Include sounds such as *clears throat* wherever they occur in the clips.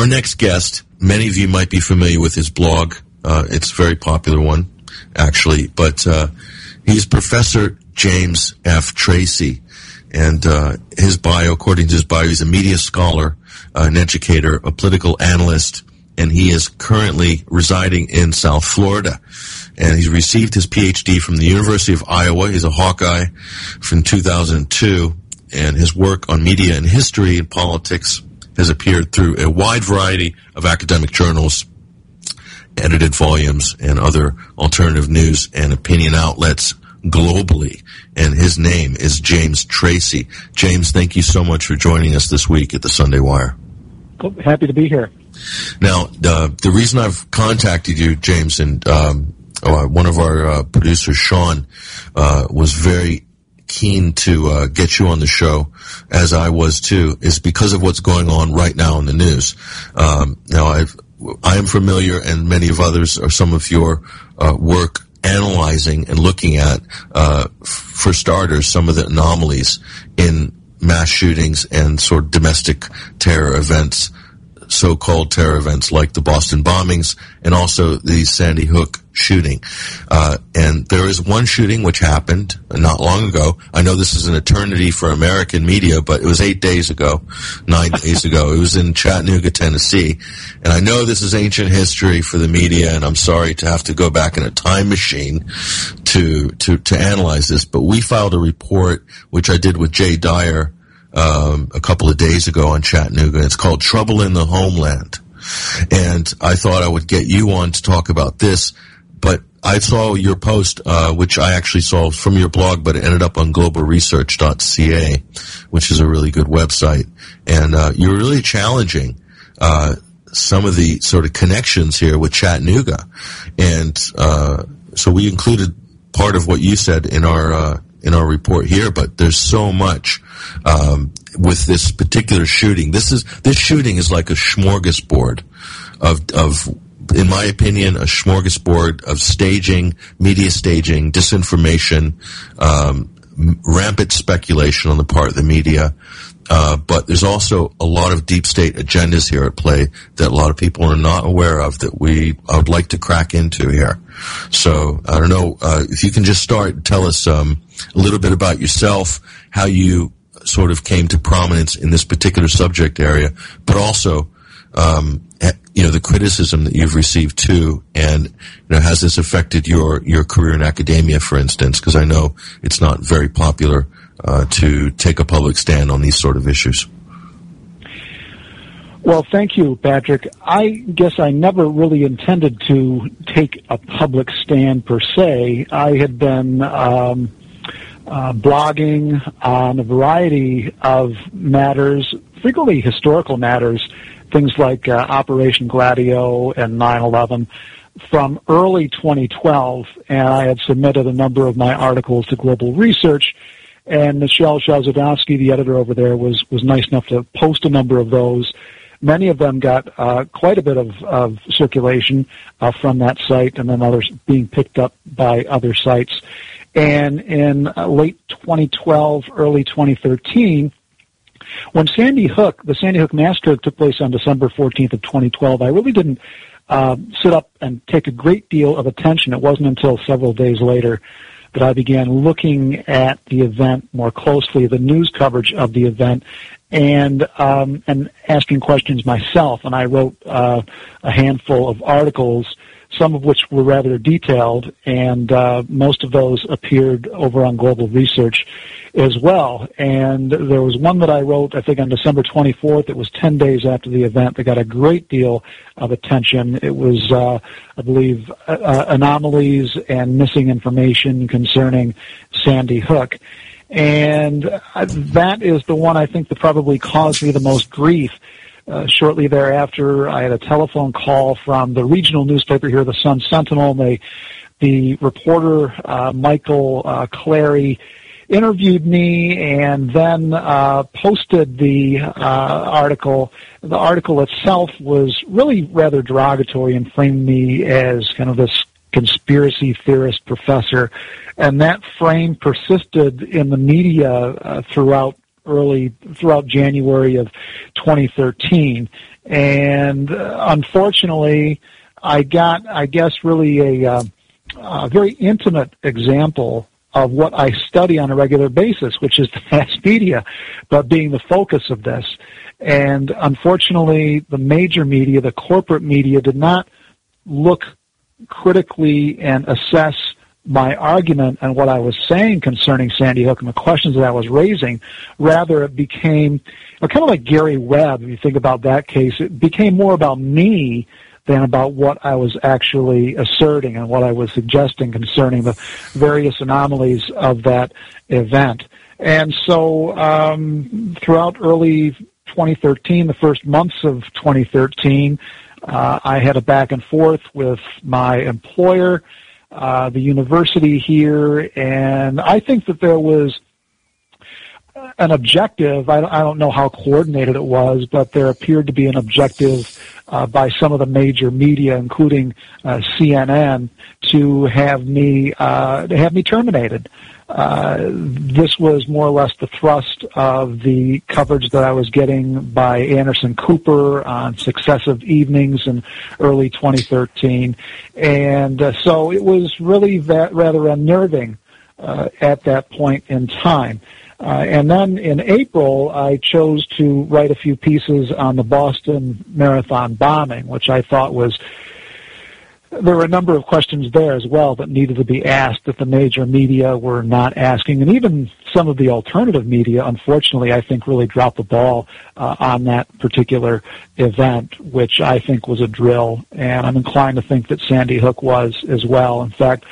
our next guest, many of you might be familiar with his blog. Uh, it's a very popular one, actually, but uh, he's Professor James F. Tracy. And uh, his bio, according to his bio, he's a media scholar, uh, an educator, a political analyst, and he is currently residing in South Florida. And he's received his PhD from the University of Iowa. He's a Hawkeye from 2002, and his work on media and history and politics has appeared through a wide variety of academic journals, edited volumes, and other alternative news and opinion outlets globally. And his name is James Tracy. James, thank you so much for joining us this week at the Sunday Wire. Happy to be here. Now, uh, the reason I've contacted you, James, and um, uh, one of our uh, producers, Sean, uh, was very keen to uh, get you on the show, as I was too, is because of what's going on right now in the news. Um, now, I've, I am familiar, and many of others are some of your uh, work analyzing and looking at, uh, for starters, some of the anomalies in mass shootings and sort of domestic terror events so-called terror events like the Boston bombings and also the Sandy Hook shooting. Uh, and there is one shooting which happened not long ago. I know this is an eternity for American media, but it was eight days ago, nine *laughs* days ago. It was in Chattanooga, Tennessee. And I know this is ancient history for the media, and I'm sorry to have to go back in a time machine to, to, to analyze this, but we filed a report, which I did with Jay Dyer, um, a couple of days ago on Chattanooga. It's called Trouble in the Homeland. And I thought I would get you on to talk about this, but I saw your post, uh, which I actually saw from your blog, but it ended up on globalresearch.ca, which is a really good website. And uh, you're really challenging uh, some of the sort of connections here with Chattanooga. And uh, so we included part of what you said in our uh, in our report here, but there's so much um, with this particular shooting. This is this shooting is like a smorgasbord of of in my opinion, a smorgasbord of staging, media staging, disinformation, um, rampant speculation on the part of the media. Uh, but there's also a lot of deep state agendas here at play that a lot of people are not aware of that we I would like to crack into here. So I don't know uh, if you can just start and tell us um, a little bit about yourself, how you sort of came to prominence in this particular subject area, but also, um, you know, the criticism that you've received too, and you know, has this affected your your career in academia, for instance? Because I know it's not very popular uh, to take a public stand on these sort of issues. Well, thank you, Patrick. I guess I never really intended to take a public stand per se. I had been um, uh, blogging on a variety of matters, frequently historical matters, things like uh, Operation Gladio and 9/11 from early 2012, and I had submitted a number of my articles to Global Research. And Michel Chossudovsky, the editor over there, was was nice enough to post a number of those. Many of them got uh, quite a bit of, of circulation uh, from that site, and then others being picked up by other sites. And in uh, late 2012, early 2013, when Sandy Hook, the Sandy Hook massacre took place on December 14th of 2012, I really didn't uh, sit up and take a great deal of attention. It wasn't until several days later that I began looking at the event more closely, the news coverage of the event, and um, and asking questions myself. And I wrote uh, a handful of articles some of which were rather detailed, and uh, most of those appeared over on Global Research as well. And there was one that I wrote, I think, on December 24th. It was 10 days after the event that got a great deal of attention. It was, uh, I believe, uh, anomalies and missing information concerning Sandy Hook. And uh, that is the one I think that probably caused me the most grief uh, shortly thereafter, I had a telephone call from the regional newspaper here, the Sun Sentinel. They, the reporter, uh, Michael uh, Clary, interviewed me and then uh, posted the uh, article. The article itself was really rather derogatory and framed me as kind of this conspiracy theorist professor. And that frame persisted in the media uh, throughout early throughout January of 2013, and uh, unfortunately, I got I guess really a, uh, a very intimate example of what I study on a regular basis, which is *laughs* the mass media, but being the focus of this. And unfortunately, the major media, the corporate media, did not look critically and assess my argument and what I was saying concerning Sandy Hook and the questions that I was raising. Rather, it became kind of like Gary Webb. If you think about that case, it became more about me than about what I was actually asserting and what I was suggesting concerning the various anomalies of that event. And so, um, throughout early 2013, the first months of 2013, uh, I had a back and forth with my employer, uh, the university here, and I think that there was an objective. I, I don't know how coordinated it was, but there appeared to be an objective uh, by some of the major media, including uh, CNN, to have me uh, to have me terminated. Uh, this was more or less the thrust of the coverage that I was getting by Anderson Cooper on successive evenings in early 2013. And uh, so it was really that rather unnerving uh, at that point in time. Uh, and then in April, I chose to write a few pieces on the Boston Marathon bombing, which I thought was there were a number of questions there as well that needed to be asked that the major media were not asking, and even some of the alternative media, unfortunately, I think really dropped the ball uh, on that particular event, which I think was a drill, and I'm inclined to think that Sandy Hook was as well. In fact,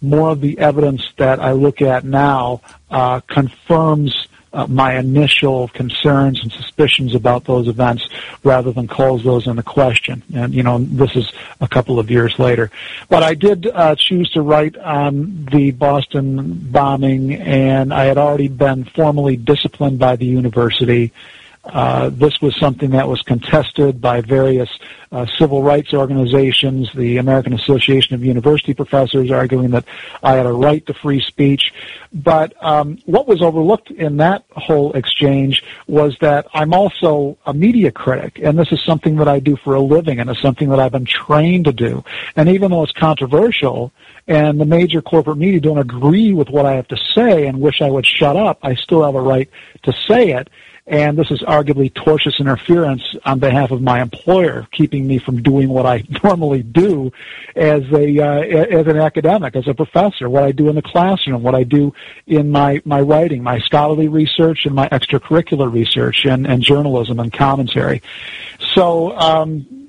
more of the evidence that I look at now uh, confirms uh, my initial concerns and suspicions about those events rather than calls those into question. And, you know, this is a couple of years later. But I did uh, choose to write on the Boston bombing, and I had already been formally disciplined by the university uh, this was something that was contested by various uh, civil rights organizations, the American Association of University Professors arguing that I had a right to free speech. But um, what was overlooked in that whole exchange was that I'm also a media critic, and this is something that I do for a living, and it's something that I've been trained to do. And even though it's controversial, and the major corporate media don't agree with what I have to say and wish I would shut up, I still have a right to say it and this is arguably tortious interference on behalf of my employer, keeping me from doing what I *laughs* normally do as a uh, as an academic, as a professor, what I do in the classroom, what I do in my my writing, my scholarly research, and my extracurricular research, and, and journalism and commentary. So. Um,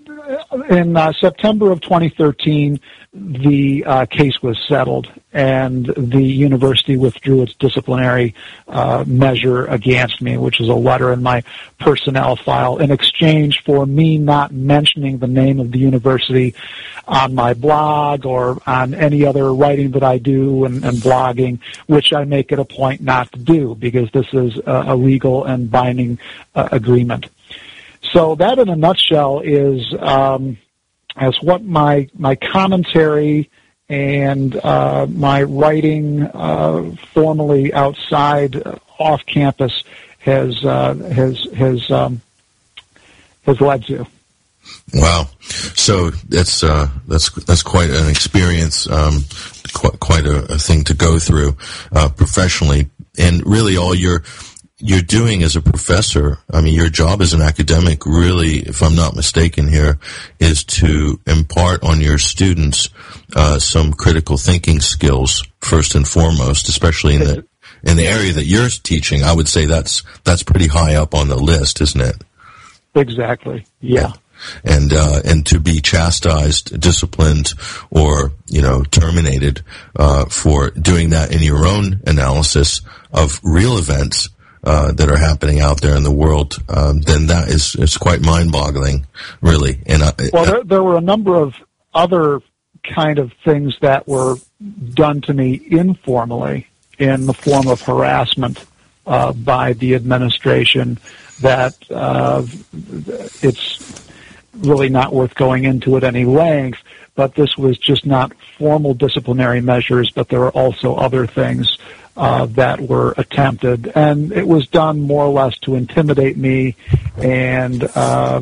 in uh, September of 2013, the uh, case was settled, and the university withdrew its disciplinary uh, measure against me, which is a letter in my personnel file, in exchange for me not mentioning the name of the university on my blog or on any other writing that I do and, and blogging, which I make it a point not to do because this is a, a legal and binding uh, agreement. So that, in a nutshell, is um, as what my my commentary and uh, my writing uh, formally outside, uh, off campus, has uh, has has um, has led to. Wow, so that's uh, that's that's quite an experience, um, quite, a, a, thing to go through uh, professionally, and really all your you're doing as a professor, I mean, your job as an academic really, if I'm not mistaken here, is to impart on your students uh, some critical thinking skills first and foremost, especially in the in the area that you're teaching. I would say that's that's pretty high up on the list, isn't it? Exactly. Yeah. And uh, and to be chastised, disciplined, or you know terminated uh, for doing that in your own analysis of real events uh, that are happening out there in the world, um, then that is is quite mind-boggling, really. And I, well, there, there were a number of other kind of things that were done to me informally in the form of harassment uh, by the administration that uh, it's really not worth going into at any length. But this was just not formal disciplinary measures, but there were also other things uh, that were attempted, and it was done more or less to intimidate me and uh,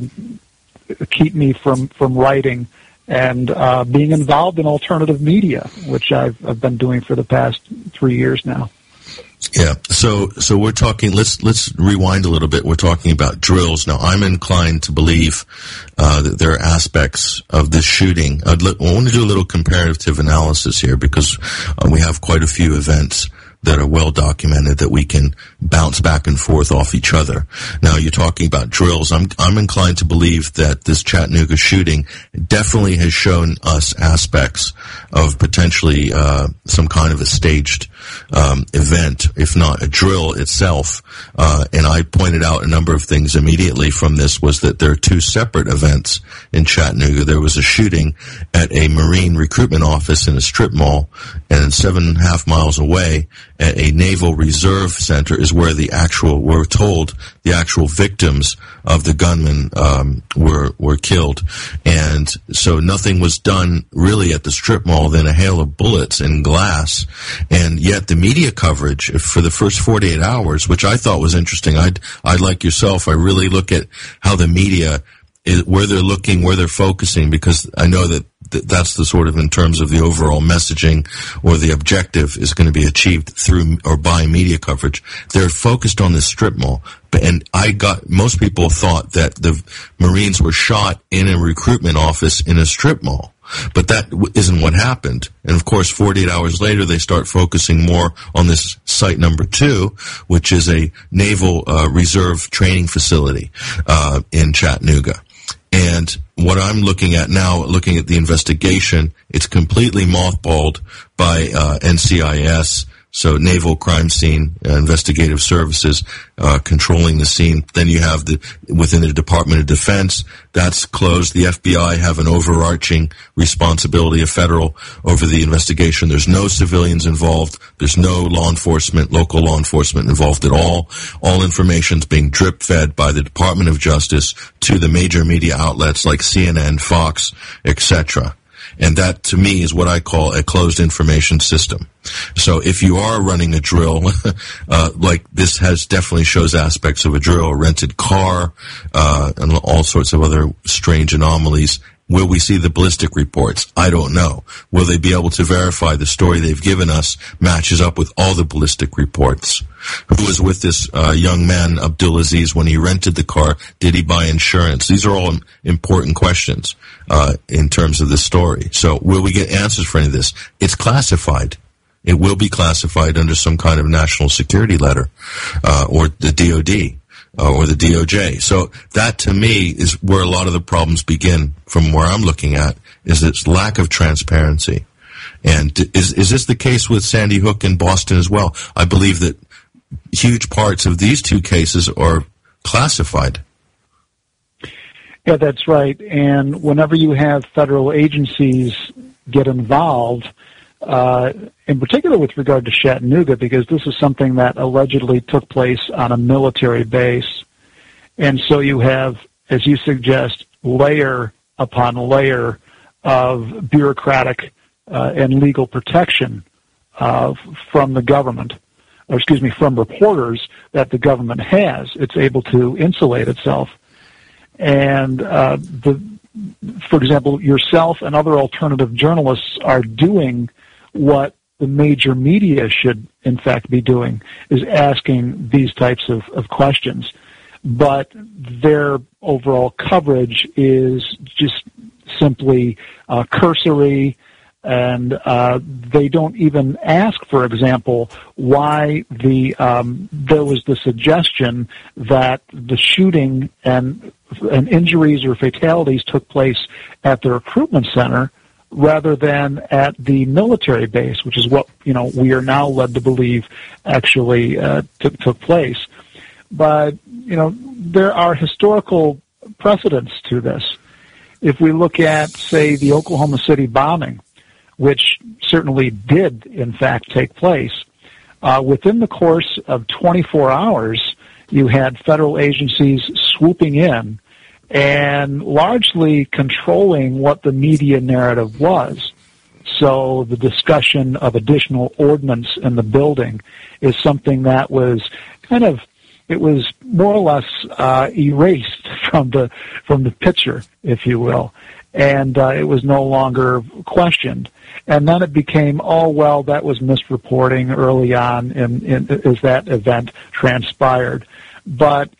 keep me from from writing and uh, being involved in alternative media, which I've, I've been doing for the past three years now. Yeah. So so we're talking. Let's let's rewind a little bit. We're talking about drills now. I'm inclined to believe uh, that there are aspects of this shooting. I'd I want to do a little comparative analysis here because uh, we have quite a few events that are well documented that we can bounce back and forth off each other. Now you're talking about drills. I'm I'm inclined to believe that this Chattanooga shooting definitely has shown us aspects of potentially uh, some kind of a staged um, event, if not a drill itself. Uh, and I pointed out a number of things immediately from this was that there are two separate events in Chattanooga. There was a shooting at a Marine recruitment office in a strip mall, and seven and a half miles away at a Naval Reserve Center is where the actual, we're told, the actual victims of the gunmen um, were were killed, and so nothing was done really at the strip mall than a hail of bullets and glass, and yet the media coverage for the first 48 hours, which I thought was interesting. I'd I like yourself, I really look at how the media is, where they're looking, where they're focusing, because I know that that's the sort of in terms of the overall messaging or the objective is going to be achieved through or by media coverage. They're focused on this strip mall, and I got most people thought that the Marines were shot in a recruitment office in a strip mall. But that isn't what happened. And of course, 48 hours later, they start focusing more on this site number two, which is a Naval uh, Reserve training facility uh, in Chattanooga. And what I'm looking at now, looking at the investigation, it's completely mothballed by uh, NCIS. So Naval Crime Scene uh, Investigative Services uh, controlling the scene. Then you have the within the Department of Defense that's closed. The FBI have an overarching responsibility, of federal over the investigation. There's no civilians involved. There's no law enforcement, local law enforcement involved at all. All information is being drip fed by the Department of Justice to the major media outlets like CNN, Fox, etc. And that to me is what I call a closed information system. So if you are running a drill, *laughs* uh, like this has definitely shows aspects of a drill, a rented car, uh, and all sorts of other strange anomalies. Will we see the ballistic reports? I don't know. Will they be able to verify the story they've given us matches up with all the ballistic reports? Who was with this uh, young man, Abdulazeez, when he rented the car? Did he buy insurance? These are all important questions uh, in terms of the story. So will we get answers for any of this? It's classified. It will be classified under some kind of national security letter uh, or the DoD uh, or the DOJ. So that to me is where a lot of the problems begin from where I'm looking at is its lack of transparency. And is, is this the case with Sandy Hook in Boston as well? I believe that huge parts of these two cases are classified. Yeah, that's right. And whenever you have federal agencies get involved, uh, in particular with regard to Chattanooga, because this is something that allegedly took place on a military base. And so you have, as you suggest, layer upon layer of bureaucratic uh, and legal protection uh, from the government, or excuse me, from reporters that the government has. It's able to insulate itself. And uh, the, for example, yourself and other alternative journalists are doing what the major media should in fact be doing is asking these types of, of questions. But their overall coverage is just simply uh, cursory and uh, they don't even ask, for example, why the um, there was the suggestion that the shooting and and injuries or fatalities took place at the recruitment center rather than at the military base, which is what you know we are now led to believe actually uh, took took place. But you know there are historical precedents to this. If we look at, say, the Oklahoma City bombing, which certainly did in fact take place, uh, within the course of 24 hours, you had federal agencies swooping in and largely controlling what the media narrative was. So the discussion of additional ordnance in the building is something that was kind of it was more or less uh, erased *laughs* from the from the picture, if you will, and uh, it was no longer questioned. And then it became, oh well, that was misreporting early on in, in, as that event transpired. But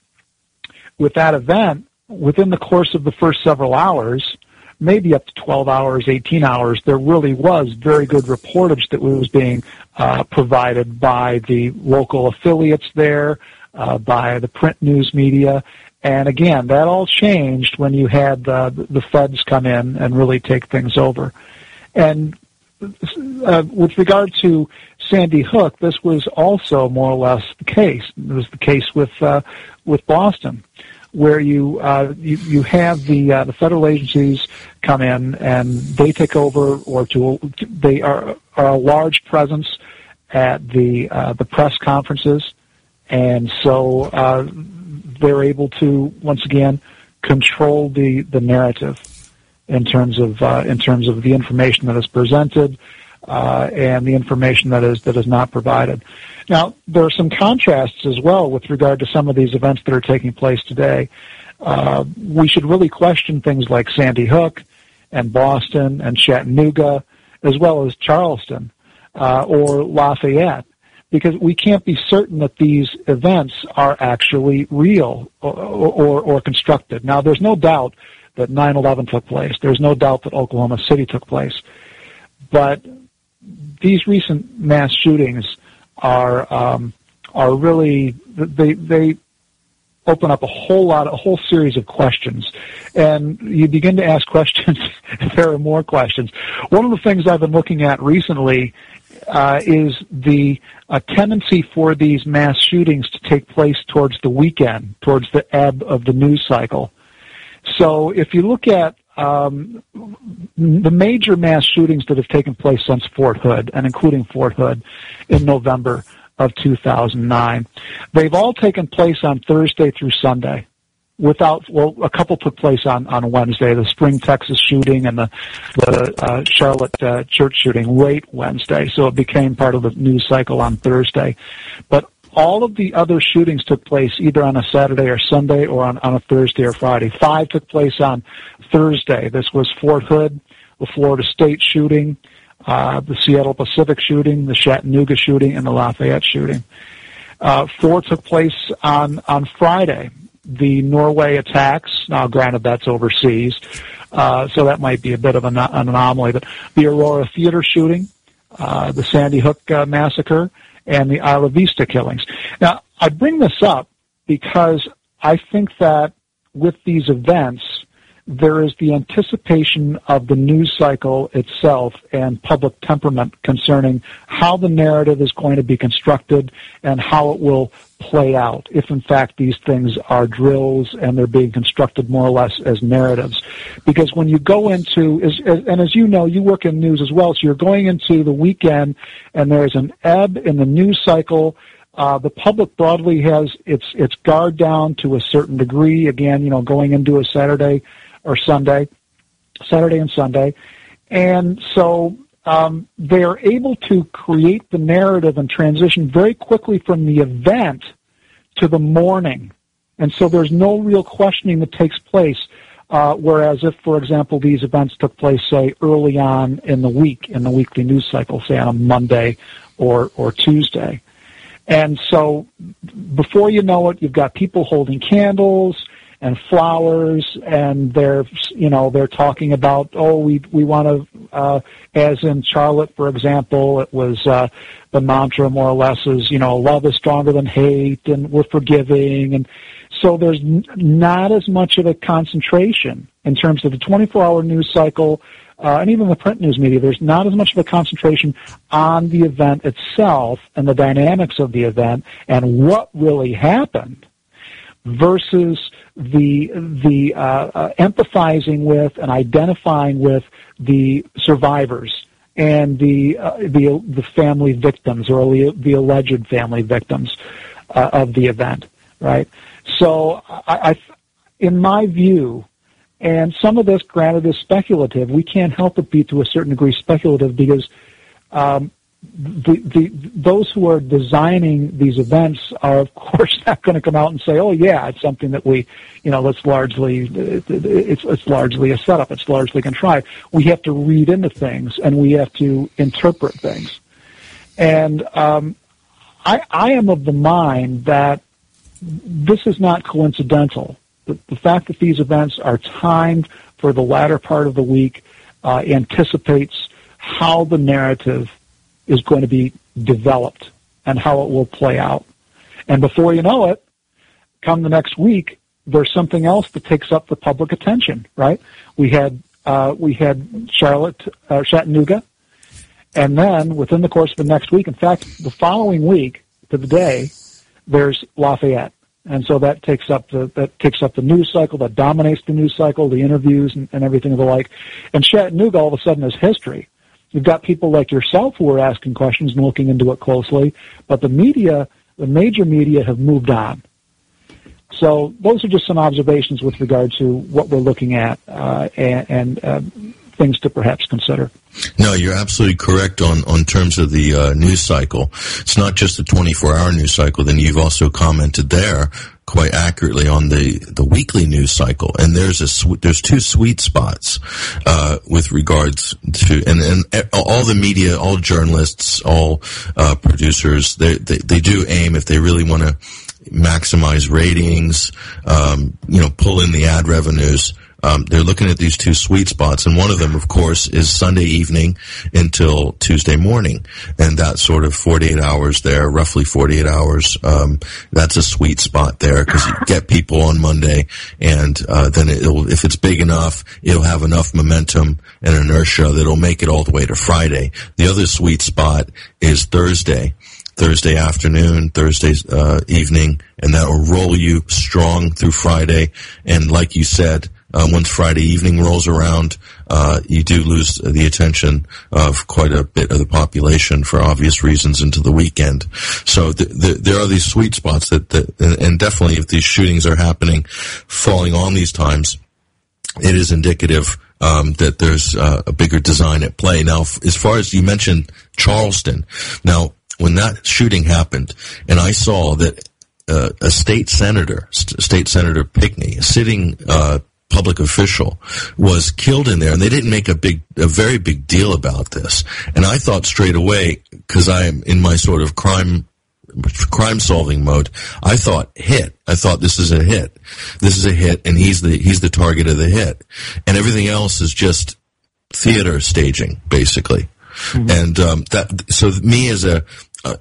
with that event, within the course of the first several hours, maybe up to 12 hours, 18 hours, there really was very good reportage that was being uh, provided by the local affiliates there, uh, by the print news media. And again, that all changed when you had the feds come in and really take things over. And uh, with regard to Sandy Hook, this was also more or less the case. It was the case with uh, with Boston, where you uh, you, you have the uh, the federal agencies come in and they take over, or to they are are a large presence at the uh, the press conferences, and so uh, they're able to once again control the the narrative in terms of uh, in terms of the information that is presented uh, and the information that is that is not provided. Now there are some contrasts as well with regard to some of these events that are taking place today. Uh, we should really question things like Sandy Hook and Boston and Chattanooga, as well as Charleston uh, or Lafayette, because we can't be certain that these events are actually real or, or, or constructed. Now, there's no doubt that 9/11 took place. There's no doubt that Oklahoma City took place, but these recent mass shootings are um, are really they they open up a whole lot a whole series of questions. And you begin to ask questions *laughs* there are more questions. One of the things i've been looking at recently uh, is the uh, tendency for these mass shootings to take place towards the weekend towards the ebb of the news cycle. So if you look at um, the major mass shootings that have taken place since Fort Hood, and including Fort Hood in November of 2009, they've all taken place on Thursday through Sunday. Without, well, a couple took place on, on Wednesday, the Spring, Texas shooting and the, the uh, Charlotte uh, church shooting late Wednesday, so it became part of the news cycle on Thursday. But all of the other shootings took place either on a Saturday or Sunday or on, on a Thursday or Friday. Five took place on Thursday. This was Fort Hood, the Florida State shooting, uh, the Seattle Pacific shooting, the Chattanooga shooting, and the Lafayette shooting. Uh, four took place on, on Friday. The Norway attacks, now granted that's overseas, uh, so that might be a bit of an, an anomaly, but the Aurora Theater shooting, uh, the Sandy Hook uh, massacre, and the Isla Vista killings. Now, I bring this up because I think that with these events, there is the anticipation of the news cycle itself and public temperament concerning how the narrative is going to be constructed and how it will play out if in fact these things are drills and they're being constructed more or less as narratives. Because when you go into as, and as you know you work in news as well so you're going into the weekend and there's an ebb in the news cycle. Uh, the public broadly has its its guard down to a certain degree. Again you know going into a saturday or Sunday, Saturday and Sunday. And so um, they are able to create the narrative and transition very quickly from the event to the morning. And so there's no real questioning that takes place. Uh, whereas if, for example, these events took place, say, early on in the week, in the weekly news cycle, say on a Monday or, or Tuesday. And so before you know it, you've got people holding candles, and flowers and they're you know they're talking about oh we we want to uh, as in Charlotte for example it was uh, the mantra more or less is you know love is stronger than hate and we're forgiving. And so there's n- not as much of a concentration in terms of the 24 hour news cycle uh, and even the print news media, there's not as much of a concentration on the event itself and the dynamics of the event and what really happened versus the the uh, uh, empathizing with and identifying with the survivors and the uh, the the family victims or the, alleged family victims uh, of the event, right? So, I, I, in my view, And some of this, granted, is speculative. We can't help but be to a certain degree speculative because um, the, the, those who are designing these events are, of *laughs* course, not going to come out and say, "Oh, yeah, it's something that we, you know, that's largely it's it's largely a setup. It's largely contrived." We have to read into things and we have to interpret things. And um, I, I am of the mind that this is not coincidental. The, the fact that these events are timed for the latter part of the week uh, anticipates how the narrative is going to be developed and how it will play out. And before you know it, come the next week, there's something else that takes up the public attention, right? We had uh, we had Charlotte uh, Chattanooga, and then within the course of the next week, in fact, the following week to the day, there's Lafayette, and so that takes up the that takes up the news cycle, that dominates the news cycle, the interviews and, and everything of the like. And Chattanooga all of a sudden is history. You've got people like yourself who are asking questions and looking into it closely, but the media, the major media, have moved on. So those are just some observations with regard to what we're looking at uh, and, and uh, things to perhaps consider. No, you're absolutely correct on, on terms of the uh, news cycle. It's not just the 24 hour news cycle. Then you've also commented there quite accurately on the, the weekly news cycle. And there's a, there's two sweet spots, uh, with regards to, and, and all the media, all journalists, all, uh, producers, they, they, they do aim if they really want to maximize ratings, um, you know, pull in the ad revenues um, they're looking at these two sweet spots, and one of them, of course, is Sunday evening until Tuesday morning, and that sort of 48 hours there, roughly 48 hours. Um, that's a sweet spot there because you get people on Monday, and uh, then it'll, if it's big enough, it'll have enough momentum and inertia that it'll make it all the way to Friday. The other sweet spot is Thursday. Thursday afternoon, Thursday uh, evening, and that will roll you strong through Friday. And like you said, uh, once Friday evening rolls around, uh, you do lose the attention of quite a bit of the population for obvious reasons into the weekend. So th- th- there are these sweet spots that, that, and definitely if these shootings are happening, falling on these times, it is indicative um, that there's uh, a bigger design at play. Now, as far as you mentioned Charleston, now when that shooting happened, and I saw that uh, a state senator, st- State Senator Pinckney, sitting uh, public official was killed in there and they didn't make a big a very big deal about this. And i thought straight away because i'm in my sort of crime crime solving mode i thought hit. I thought this is a hit. This is a hit and he's the he's the target of the hit. And everything else is just theater staging basically. Mm-hmm. And um, that so me as a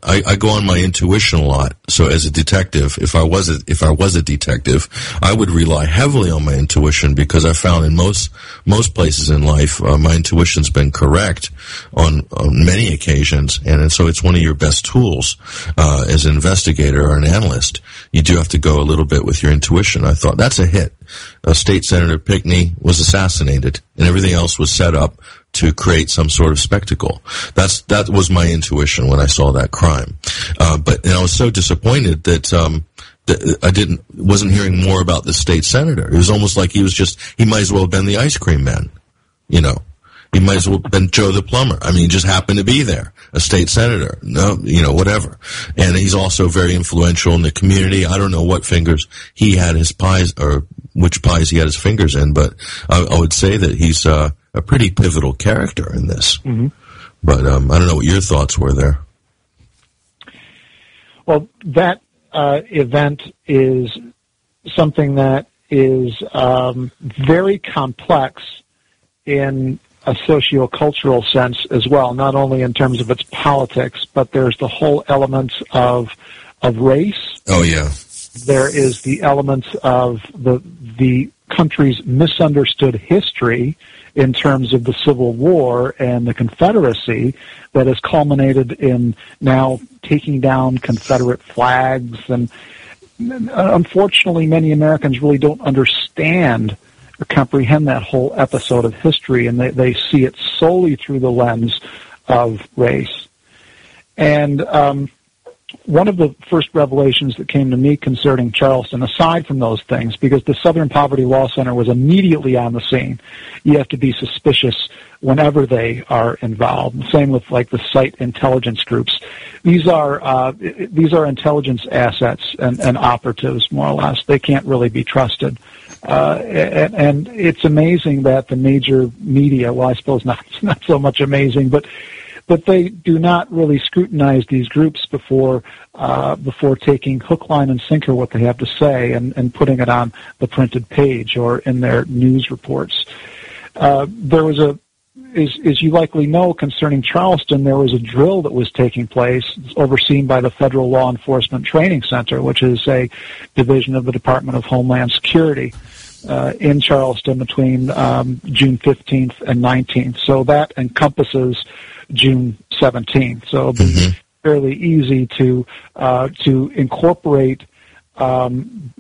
I, I, go on my intuition a lot. So as a detective, if I was a, if I was a detective, I would rely heavily on my intuition because I found in most most places in life uh, my intuition's been correct on, on many occasions, and, and, so it's one of your best tools uh, as an investigator or an analyst. You do have to go a little bit with your intuition. I thought that's a hit. Uh, State Senator Pinckney was assassinated, and everything else was set up to create some sort of spectacle. That's that was my intuition when I saw that crime. Uh, but I was so disappointed that um, I didn't wasn't hearing more about the state senator. It was almost like he was just he might as well have been the ice cream man, you know. He might as well have been Joe the plumber. I mean, he just happened to be there, a state senator. No, you know, whatever. And he's also very influential in the community. I don't know what fingers he had his pies or which pies he had his fingers in, but I, I would say that he's uh, a pretty pivotal character in this. Mm-hmm. But um, I don't know what your thoughts were there. Well, that uh, event is something that is um, very complex in a sociocultural sense as well, not only in terms of its politics, but there's the whole elements of of race. Oh yeah. There is the elements of the the country's misunderstood history in terms of the Civil War and the Confederacy that has culminated in now taking down Confederate flags. And unfortunately, many Americans really don't understand or comprehend that whole episode of history, and they, they see it solely through the lens of race. And um, one of the first revelations that came to me concerning Charleston, aside from those things, because the Southern Poverty Law Center was immediately on the scene. You have to be suspicious whenever they are involved. Same with like the site intelligence groups. These are uh, these are intelligence assets and, and operatives, more or less. They can't really be trusted. Uh, and, and, it's amazing that the major media, well, I suppose not, *laughs* not so much amazing, but but they do not really scrutinize these groups before uh, before taking hook, line, and sinker what they have to say and, and putting it on the printed page or in their news reports. Uh, there was a as, as you likely know, concerning Charleston, there was a drill that was taking place overseen by the Federal Law Enforcement Training Center, which is a division of the Department of Homeland Security uh, in Charleston between um, June 15th and 19th. So that encompasses June 17th. So it'll be mm-hmm. fairly easy to uh, to incorporate um,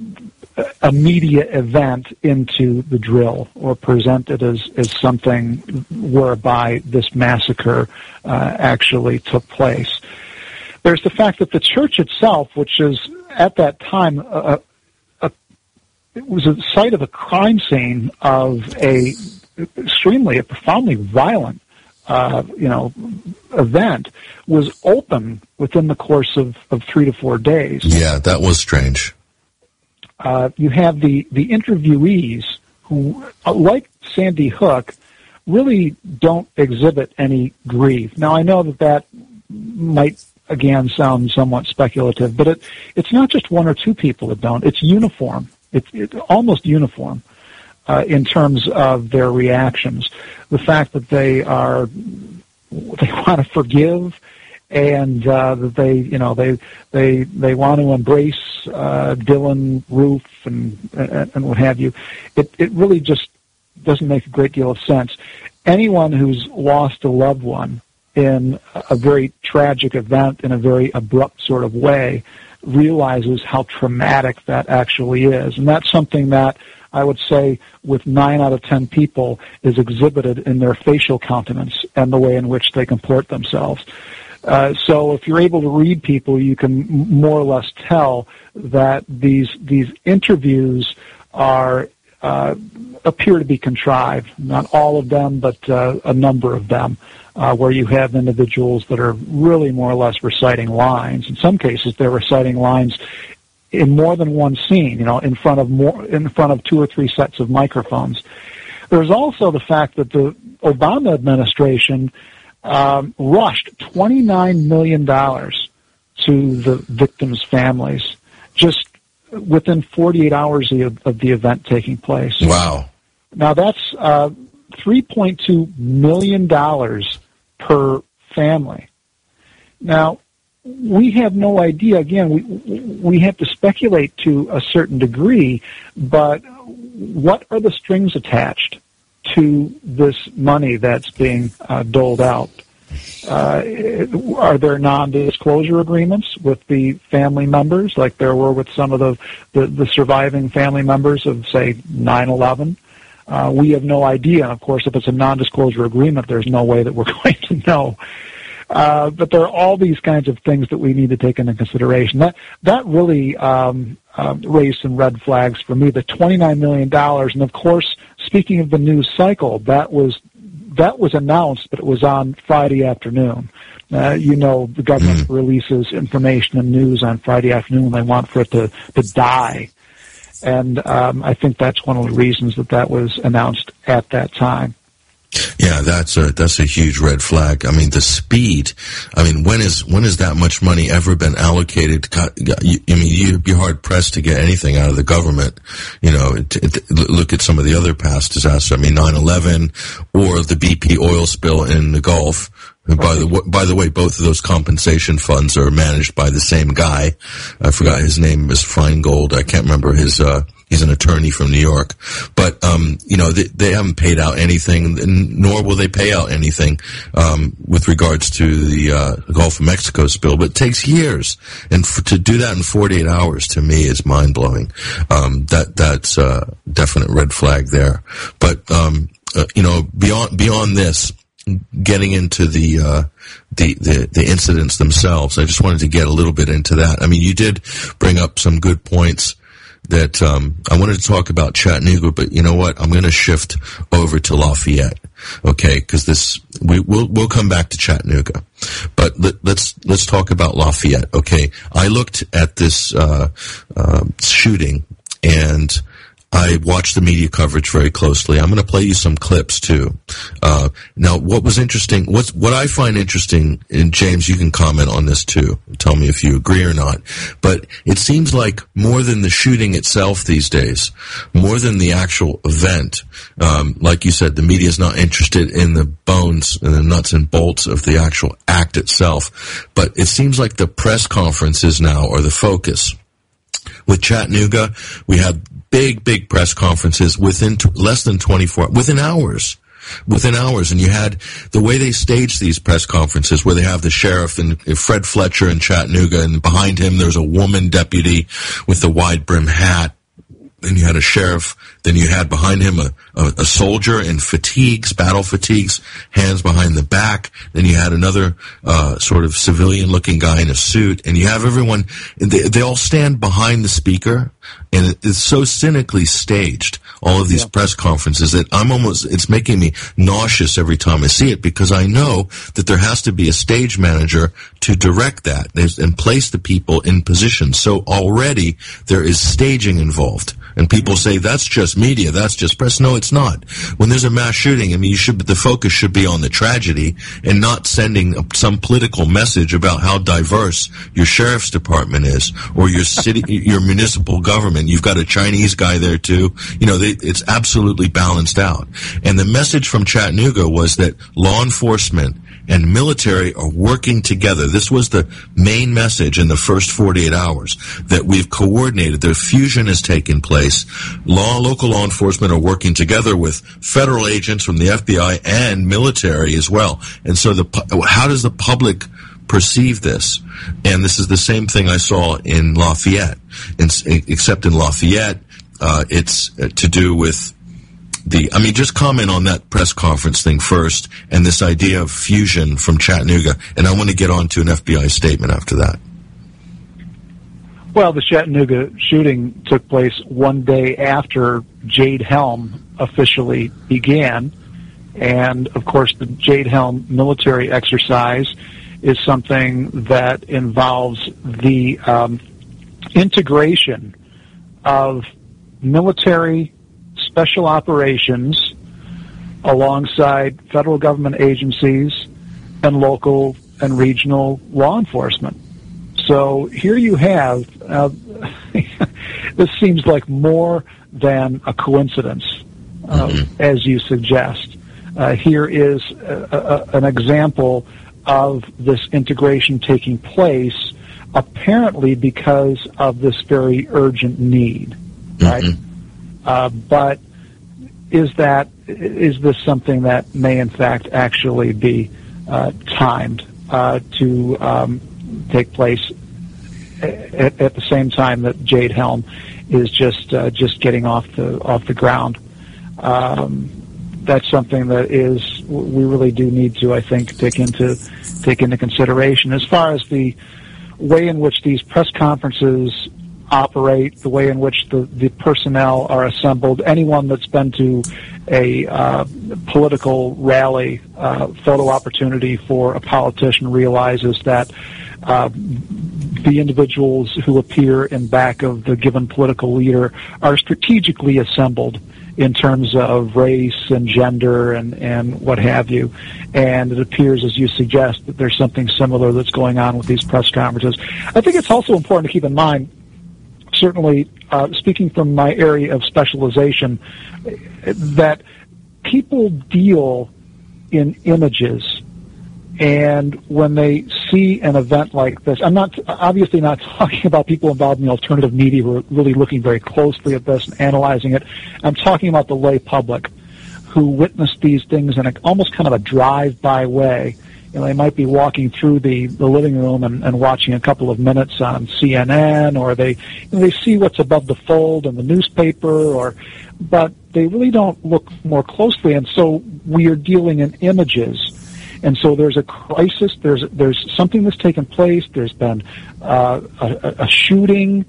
a media event into the drill or present it as, as something whereby this massacre uh, actually took place. There's the fact that the church itself, which is at that time a, a, it was a site of a crime scene of a extremely, a profoundly violent uh, you know, event was open within the course of, of three to four days. Yeah, that was strange. Uh, you have the, the interviewees who, uh, like Sandy Hook, really don't exhibit any grief. Now, I know that that might again sound somewhat speculative, but it, it's not just one or two people that don't. It's uniform. It's it, almost uniform uh, in terms of their reactions. The fact that they are they *laughs* want to forgive and uh, that they you know they they they want to embrace uh, Dylann Roof and and what have you. It it really just doesn't make a great deal of sense. Anyone who's lost a loved one in a very tragic event in a very abrupt sort of way realizes how traumatic that actually is, and that's something that I would say with nine out of ten people is exhibited in their facial countenance and the way in which they comport themselves. Uh, so if you're able to read people, you can more or less tell that these these interviews are uh, appear to be contrived. Not all of them, but uh, a number of them, uh, where you have individuals that are really more or less reciting lines. In some cases, they're reciting lines in more than one scene, you know, in front of more, in front of two or three sets of microphones. There's also the fact that the Obama administration um, rushed $29 million to the victims' families just within 48 hours of, of the event taking place. Wow. Now that's uh, $3.2 million per family. Now, we have no idea. Again, we we have to speculate to a certain degree, but what are the strings attached to this money that's being uh, doled out? Uh, are there non-disclosure agreements with the family members, like there were with some of the the, the surviving family members of, say, 9/11? Uh, we have no idea. Of course, if it's a non-disclosure agreement, there's no way that we're *laughs* going to know. Uh, but there are all these kinds of things that we need to take into consideration. That that really um, uh, raised some red flags for me. The twenty nine million dollars, and of course, speaking of the news cycle, that was that was announced, but it was on Friday afternoon. Uh, you know, the government mm. releases information and news on Friday afternoon. They want for it to to die, and um, I think that's one of the reasons that that was announced at that time. Yeah, that's a that's a huge red flag. I mean, the speed. I mean, when is when has that much money ever been allocated? I mean, you'd be hard pressed to get anything out of the government. You know, look at some of the other past disasters. I mean, 9/11 or the BP oil spill in the Gulf. And by the by the way, both of those compensation funds are managed by the same guy. I forgot his name is Feingold. I can't remember his uh, He's an attorney from New York, but um, you know they, they, haven't paid out anything, nor will they pay out anything um, with regards to the uh, Gulf of Mexico spill. But it takes years, and f- to do that in 48 hours to me is mind blowing. Um, that that's a definite red flag there. But um, uh, you know beyond beyond this, getting into the, uh, the, the the incidents themselves, I just wanted to get a little bit into that. I mean, you did bring up some good points that um, I wanted to talk about Chattanooga, but you know what? I'm going to shift over to Lafayette, okay? Because this we will we'll come back to Chattanooga, but let, us let's, let's talk about Lafayette, okay? I looked at this uh, uh, shooting and I watched the media coverage very closely. I'm going to play you some clips too. Uh, now, what was interesting, what what I find interesting, and James, you can comment on this too. Tell me if you agree or not. But it seems like more than the shooting itself these days, more than the actual event. Um, like you said, the media is not interested in the bones and the nuts and bolts of the actual act itself. But it seems like the press conferences now are the focus with Chattanooga, we had big, big press conferences within t- less than 24, within hours. Within hours, and you had the way they staged these press conferences, where they have the sheriff and Fred Fletcher in Chattanooga, and behind him there's a woman deputy with the wide brim hat, and you had a sheriff. Then you had behind him a, a, a, soldier in fatigues, battle fatigues, hands behind the back. Then you had another uh, sort of civilian-looking guy in a suit, and you have everyone. They, they all stand behind the speaker, and it, it's so cynically staged. All of these yeah. press conferences that I'm almost. It's making me nauseous every time I see it because I know that there has to be a stage manager to direct that and place the people in position. So already there is staging involved. And people say that's just media, that's just press. No, it's not. When there's a mass shooting, I mean, you should the focus should be on the tragedy and not sending some political message about how diverse your sheriff's department is or your city, *laughs* your municipal government. You've got a Chinese guy there too. You know, they, it's absolutely balanced out. And the message from Chattanooga was that law enforcement and military are working together. This was the main message in the first 48 hours that we've coordinated. The fusion has taken place. Law, local law enforcement are working together with federal agents from the FBI and military as well. And so the, how does the public perceive this? And this is the same thing I saw in Lafayette, in, except in Lafayette, uh, it's to do with the, I mean, just comment on that press conference thing first and this idea of fusion from Chattanooga. And I want to get on to an FBI statement after that. Well, the Chattanooga shooting took place one day after Jade Helm officially began. And of course, the Jade Helm military exercise is something that involves the um, integration of military special operations alongside federal government agencies and local and regional law enforcement. So here you have, uh, *laughs* this seems like more than a coincidence, uh, mm-hmm. as you suggest. Uh, here is a, a, an example of this integration taking place, apparently because of this very urgent need, right? Mm-hmm. Uh, but is that is this something that may in fact actually be uh, timed uh, to um, take place at, at, the same time that Jade Helm is just uh, just getting off the off the ground? Um, that's something that is we really do need to I think take into take into consideration as far as the way in which these press conferences operate, the way in which the, the personnel are assembled. Anyone that's been to a uh, political rally, uh, photo opportunity for a politician realizes that uh, the individuals who appear in back of the given political leader are strategically assembled in terms of race and gender and, and what have you. And it appears, as you suggest, that there's something similar that's going on with these press conferences. I think it's also important to keep in mind certainly uh, speaking from my area of specialization, that people deal in images. And when they see an event like this, I'm not obviously not *laughs* talking about people involved in the alternative media who are really looking very closely at this and analyzing it. I'm talking about the lay public who witness these things in a, almost kind of a drive-by way you know, they might be walking through the, the living room and, and watching a couple of minutes on CNN, or they you know, they see what's above the fold in the newspaper, or but they really don't look more closely. And so we are dealing in images And so there's a crisis. There's there's something that's taken place. There's been uh, a, a shooting.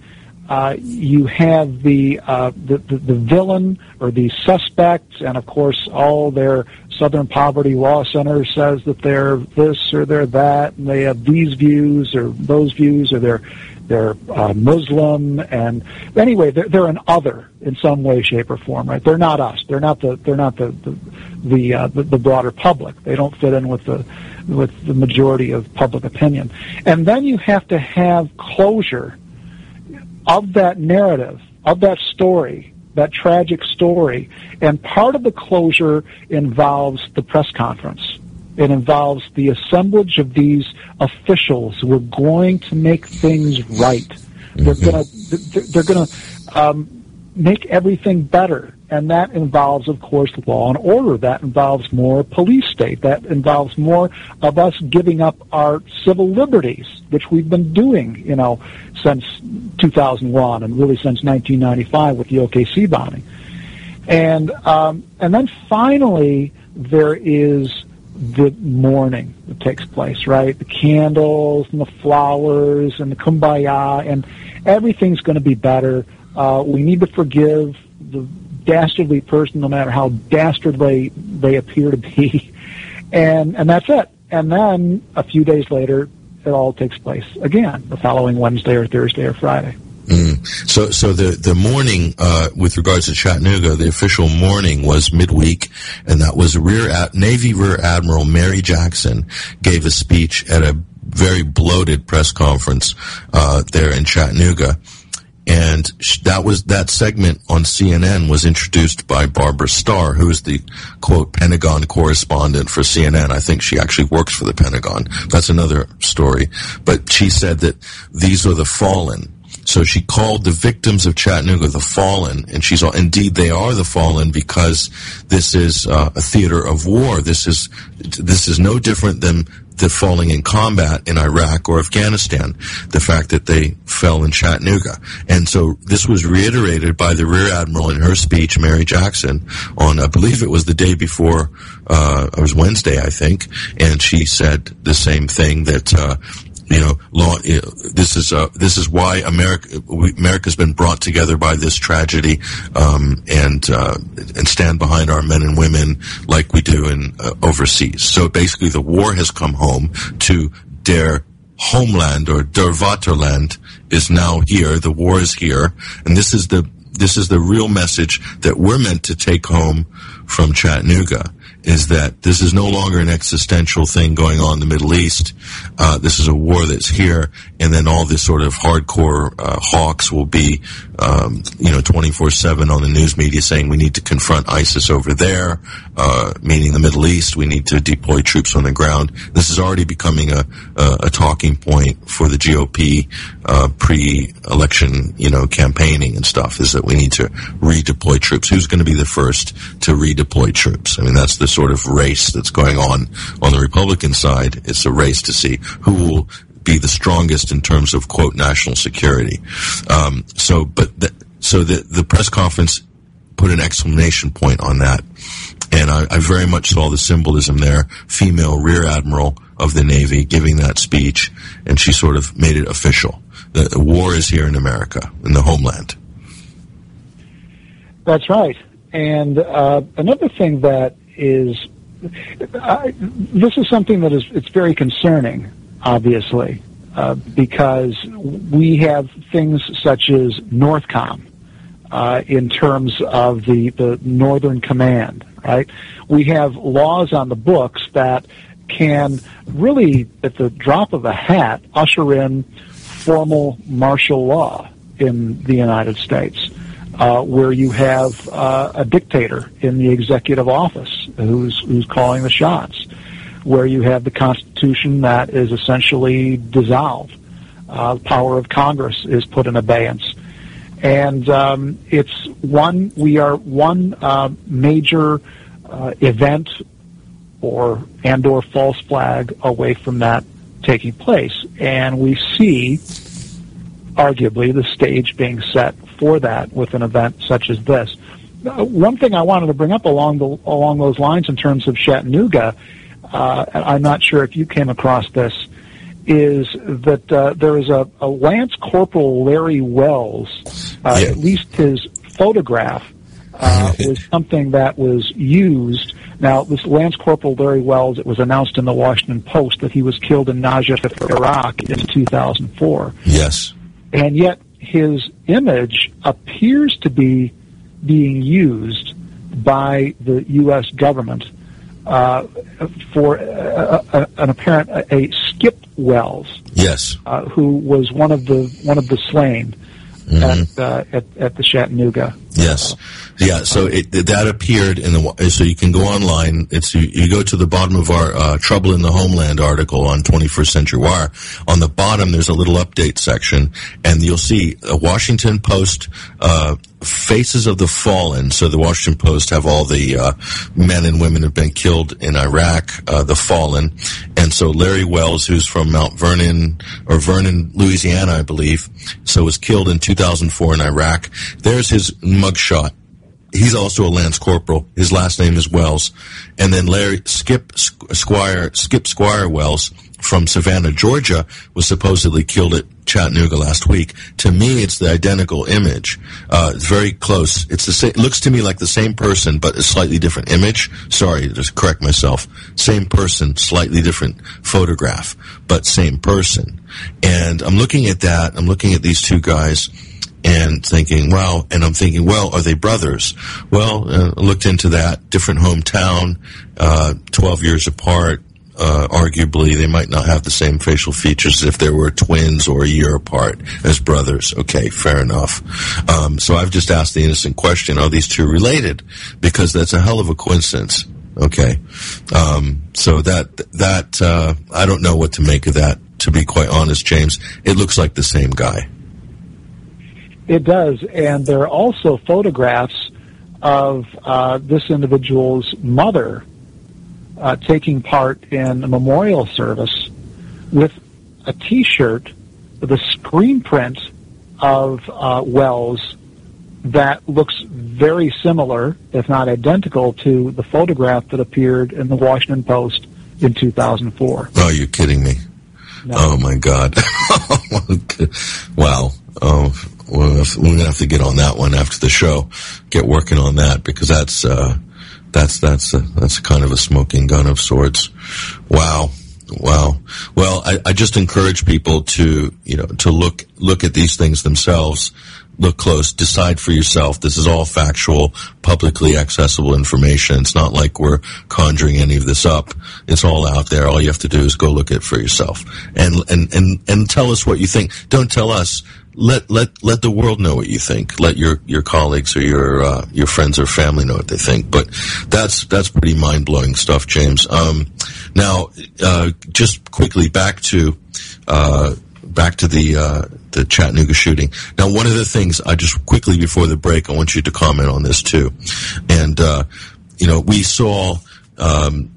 Uh, you have the, uh, the, the the villain or the suspect, and of course, all their Southern Poverty Law Center says that they're this or they're that, and they have these views or those views, or they're they're uh, Muslim, and anyway, they're, they're an other in some way, shape, or form. Right? They're not us. They're not the they're not the the the, uh, the, the broader public. They don't fit in with the with the majority of public opinion. And then you have to have closure of that narrative, of that story, that tragic story. And part of the closure involves the press conference. It involves the assemblage of these officials who are going to make things right. They're Mm-hmm. gonna, they're gonna um, make everything better. And that involves, of course, law and order. That involves more police state. That involves more of us giving up our civil liberties, which we've been doing, you know, since 2001 and really since 1995 with the OKC bombing. And um, and then finally there is the mourning that takes place, right? The candles and the flowers and the kumbaya and everything's going to be better. Uh, we need to forgive the dastardly person, no matter how dastardly they appear to be, *laughs* and and that's it. And then a few days later, it all takes place again, the following Wednesday or Thursday or Friday. Mm. So, so the the morning uh, with regards to Chattanooga, the official morning was midweek, and that was Rear Ad- Navy Rear Admiral Mary Jackson gave a speech at a very bloated press conference uh, there in Chattanooga, and that was that segment on CNN was introduced by Barbara Starr, who is the quote Pentagon correspondent for CNN. I think she actually works for the Pentagon. That's another story, but she said that these are the fallen. So she called the victims of Chattanooga the fallen, and she's indeed they are the fallen because this is uh, a theater of war. This is this is no different than the falling in combat in Iraq or Afghanistan. The fact that they fell in Chattanooga, and so this was reiterated by the Rear Admiral in her speech, Mary Jackson, on I believe it was the day before. Uh, it was Wednesday, I think, and she said the same thing that. Uh, you know, law. You know, this is uh, this is why America America's been brought together by this tragedy, um, and uh, and stand behind our men and women like we do in uh, overseas. So basically, the war has come home to their homeland or der Vaterland is now here. The war is here, and this is the this is the real message that we're meant to take home from Chattanooga is that this is no longer an existential thing going on in the Middle East. Uh, this is a war that's here, and then all this sort of hardcore uh, hawks will be, um, you know, 24/7 on the news media saying we need to confront ISIS over there, uh, meaning the Middle East. We need to deploy troops on the ground. This is already becoming a a, a talking point for the GOP uh, pre-election, you know, campaigning and stuff. Is that we need to redeploy troops? Who's going to be the first to redeploy troops? I mean, that's the sort of race that's going on on the Republican side. It's a race to see who will be the strongest in terms of quote national security. Um, so, but the, so the the press conference put an exclamation point on that, and I, I very much saw the symbolism there. Female rear admiral of the Navy giving that speech, and she sort of made it official. The, the war is here in America, in the homeland. That's right. And uh, another thing that is, uh, this is something that is it's very concerning, obviously, uh, because we have things such as Northcom uh, in terms of the the Northern Command, right? We have laws on the books that can really, at the drop of a hat, usher in formal martial law in the United States uh, where you have uh, a dictator in the executive office who's who's calling the shots, where you have the Constitution that is essentially dissolved, uh, the power of Congress is put in abeyance, and um, it's one we are one uh, major uh, event or and or false flag away from that taking place, and we see arguably the stage being set for that with an event such as this. Uh, one thing I wanted to bring up along the along those lines in terms of Chattanooga, uh, I'm not sure if you came across this, is that uh, there is a, a, Lance Corporal Larry Wells, uh, yeah. at least his photograph uh, *laughs* was something that was used. Now, this Lance Corporal Larry Wells, it was announced in the Washington Post that he was killed in Najaf, Iraq in 2004. Yes. And yet his image appears to be being used by the U.S. government uh, for uh, uh, an apparent a Skip Wells, yes, uh, who was one of the one of the slain mm-hmm. at, uh, at at the Chattanooga. Yes, yeah. So it, that appeared in the so you can go online. It's you, you go to the bottom of our uh, "Trouble in the Homeland" article on 21st Century Wire. On the bottom, there's a little update section, and you'll see a Washington Post uh, Faces of the Fallen. So the Washington Post have all the uh, men and women who've been killed in Iraq, uh, the fallen, and so Larry Wells, who's from Mount Vernon or Vernon, Louisiana, I believe, so was killed in 2004 in Iraq. There's his mugshot. He's also a Lance Corporal. His last name is Wells, and then Larry Skip Squire Skip Squire Wells from Savannah, Georgia, was supposedly killed at Chattanooga last week. To me, it's the identical image. Uh, it's very close. It's the same. It looks to me like the same person, but a slightly different image. Sorry, just correct myself. Same person, slightly different photograph, but same person. And I'm looking at that. I'm looking at these two guys and thinking, wow, and I'm thinking, well, are they brothers? Well, uh, looked into that, different hometown, uh, 12 years apart, uh, arguably they might not have the same facial features if they were twins or a year apart as brothers. Okay, fair enough. Um, so I've just asked the innocent question: Are these two related? Because that's a hell of a coincidence. Okay, um, so that that uh, I don't know what to make of that. To be quite honest, James, it looks like the same guy. It does, and there are also photographs of uh, this individual's mother uh, taking part in a memorial service with a T-shirt with a screen print of uh, Wells that looks very similar, if not identical, to the photograph that appeared in the Washington Post in 2004. Oh, you're kidding me! No. Oh my God! *laughs* wow. Oh, we're gonna have to get on that one after the show. Get working on that because that's uh, that's that's a, that's kind of a smoking gun of sorts. Wow. Wow. Well, I, I just encourage people to, you know, to look, look at these things themselves, look close, decide for yourself. This is all factual, publicly accessible information. It's not like we're conjuring any of this up. It's all out there. All you have to do is go look at it for yourself and, and, and, and tell us what you think. Don't tell us let let let the world know what you think. Let your your colleagues or your uh, your friends or family know what they think. But that's that's pretty mind blowing stuff, James. Um, now, uh, just quickly back to uh, back to the uh, the Chattanooga shooting. Now, one of the things I just quickly before the break, I want you to comment on this too. And uh, you know, we saw um,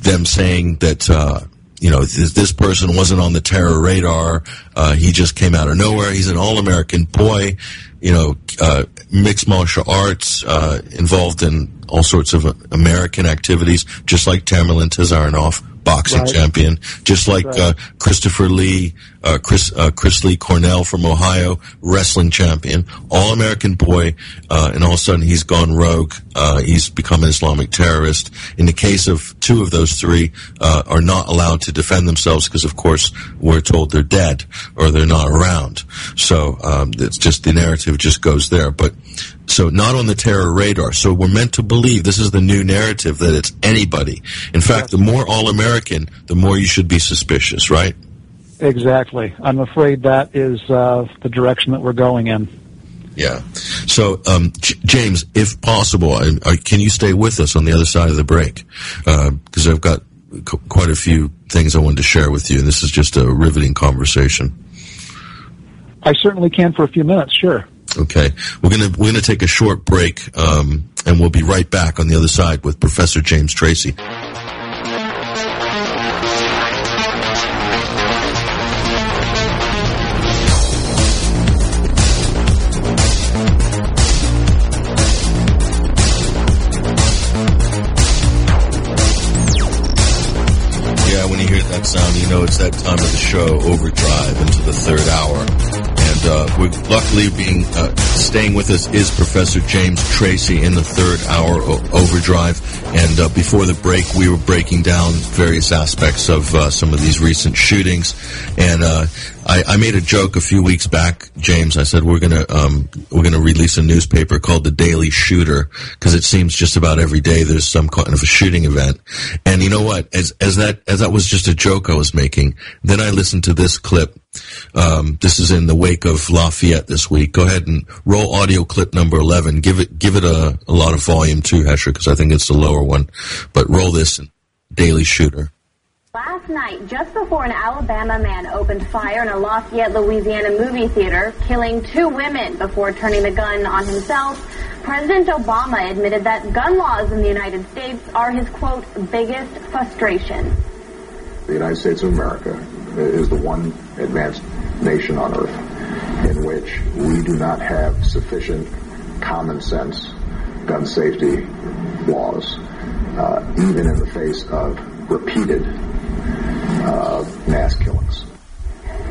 them saying that uh, you know, this, this, person wasn't on the terror radar. Uh, he just came out of nowhere. He's an all-American boy, you know, uh, mixed martial arts, uh, involved in all sorts of American activities, just like Tamerlan Tsarnaev boxing right. champion, just like right. uh, Christopher Lee, uh, Chris uh, Chris Lee Cornell from Ohio, wrestling champion, all American boy, uh, and all of a sudden he's gone rogue. Uh, he's become an Islamic terrorist. In the case of two of those three, uh, are not allowed to defend themselves because, of course, we're told they're dead or they're not around. So um, it's just the narrative just goes there, but. So not on the terror radar. So we're meant to believe this is the new narrative that it's anybody. In fact, the more all-American, the more you should be suspicious, right? Exactly. I'm afraid that is uh, the direction that we're going in. Yeah. So, um, J- James, if possible, I, I, can you stay with us on the other side of the break? Because uh, I've got c- quite a few things I wanted to share with you. And this is just a riveting conversation. I certainly can for a few minutes. Sure. Okay, we're gonna we're gonna take a short break, um, and we'll be right back on the other side with Professor James Tracy. Sound, you know it's that time of the show, overdrive into the third hour. Uh, we're luckily being uh, staying with us is Professor James Tracy in the third hour o- overdrive. And uh, before the break, we were breaking down various aspects of uh, some of these recent shootings. And uh, I, I, made a joke a few weeks back, James. I said we're gonna um, we're gonna release a newspaper called the Daily Shooter because it seems just about every day there's some kind of a shooting event. And you know what? As as that as that was just a joke I was making. Then I listened to this clip. Um, this is in the wake of Lafayette this week. Go ahead and roll audio clip number eleven. Give it give it a, a lot of volume too, Hesher, because I think it's the lower one. But roll this in Daily Shooter. Last night, just before an Alabama man opened fire in a Lafayette, Louisiana movie theater, killing two women before turning the gun on himself, President Obama admitted that gun laws in the United States are his, quote, biggest frustration. The United States of America is the one advanced nation on earth in which we do not have sufficient common sense gun safety laws, uh, even in the face of repeated uh, mass killings.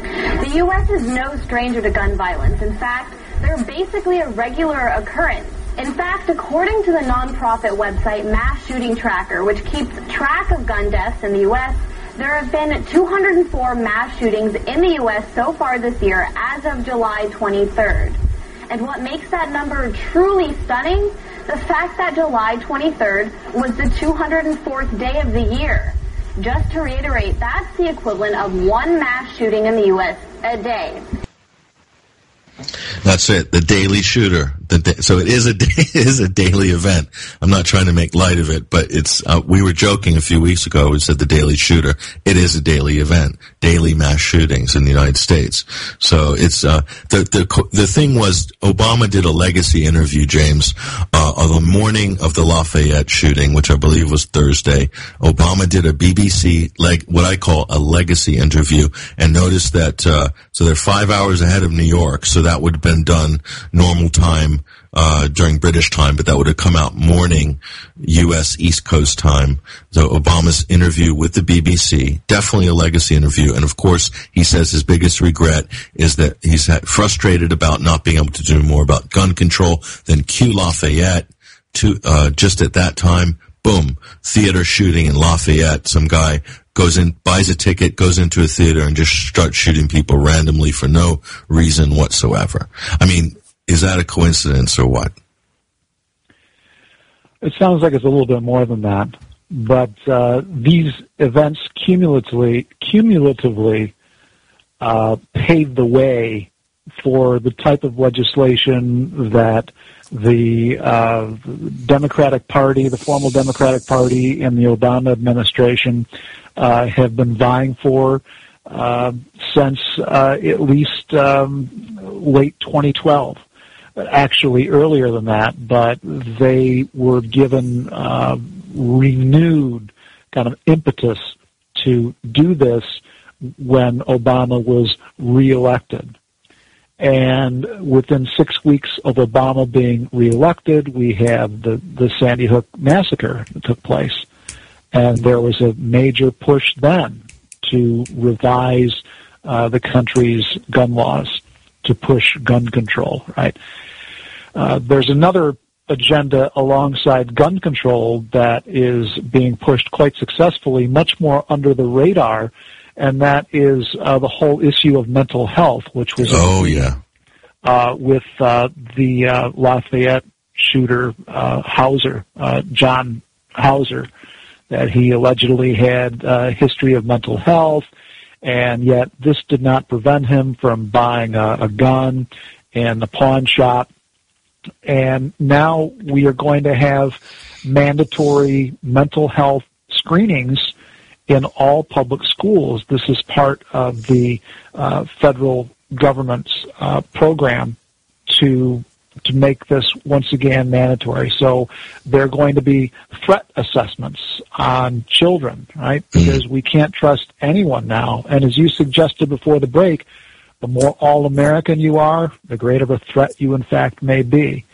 The U.S. is no stranger to gun violence. In fact, they're basically a regular occurrence. In fact, according to the nonprofit website Mass Shooting Tracker, which keeps track of gun deaths in the U.S., there have been 204 mass shootings in the U.S. so far this year as of July 23rd. And what makes that number truly stunning? The fact that July 23rd was the 204th day of the year. Just to reiterate, that's the equivalent of one mass shooting in the U.S. a day. That's it. The daily shooter. The so it is a *laughs* is a daily event. I'm not trying to make light of it, but it's. Uh, we were joking a few weeks ago. We said the daily shooter. It is a daily event. Daily mass shootings in the United States. So it's uh, the the the thing was Obama did a legacy interview, James, uh, on the morning of the Lafayette shooting, which I believe was Thursday. Obama did a BBC leg what I call a legacy interview, and noticed that uh, so they're five hours ahead of New York. So that would have been done normal time uh, during British time, but that would have come out morning U.S. East Coast time. So Obama's interview with the BBC, definitely a legacy interview, and of course he says his biggest regret is that he's frustrated about not being able to do more about gun control than Q Lafayette. To uh, just at that time, boom, theater shooting in Lafayette. Some guy goes in, buys a ticket, goes into a theater and just starts shooting people randomly for no reason whatsoever. I mean, is that a coincidence or what? It sounds like it's a little bit more than that, but uh, these events cumulatively, cumulatively uh, paved the way for the type of legislation that the uh, Democratic Party, the formal Democratic Party, and the Obama administration uh, have been vying for uh, since uh, at least um, late 2012. Actually, earlier than that, but they were given uh, renewed kind of impetus to do this when Obama was reelected. And within six weeks of Obama being reelected, we have the, the Sandy Hook massacre that took place. And there was a major push then to revise uh, the country's gun laws to push gun control, right? Uh, there's another agenda alongside gun control that is being pushed quite successfully, much more under the radar, and that is uh, the whole issue of mental health, which was oh yeah uh, with uh, the uh, Lafayette shooter uh, Houser, uh, John Houser, that he allegedly had a history of mental health, and yet this did not prevent him from buying a, a gun in the pawn shop. And now we are going to have mandatory mental health screenings in all public schools. This is part of the uh, federal government's uh, program to to make this once again mandatory. So there are going to be threat assessments on children, right? Mm-hmm. Because we can't trust anyone now. And as you suggested before the break, the more all-American you are, the greater of a threat you in fact may be.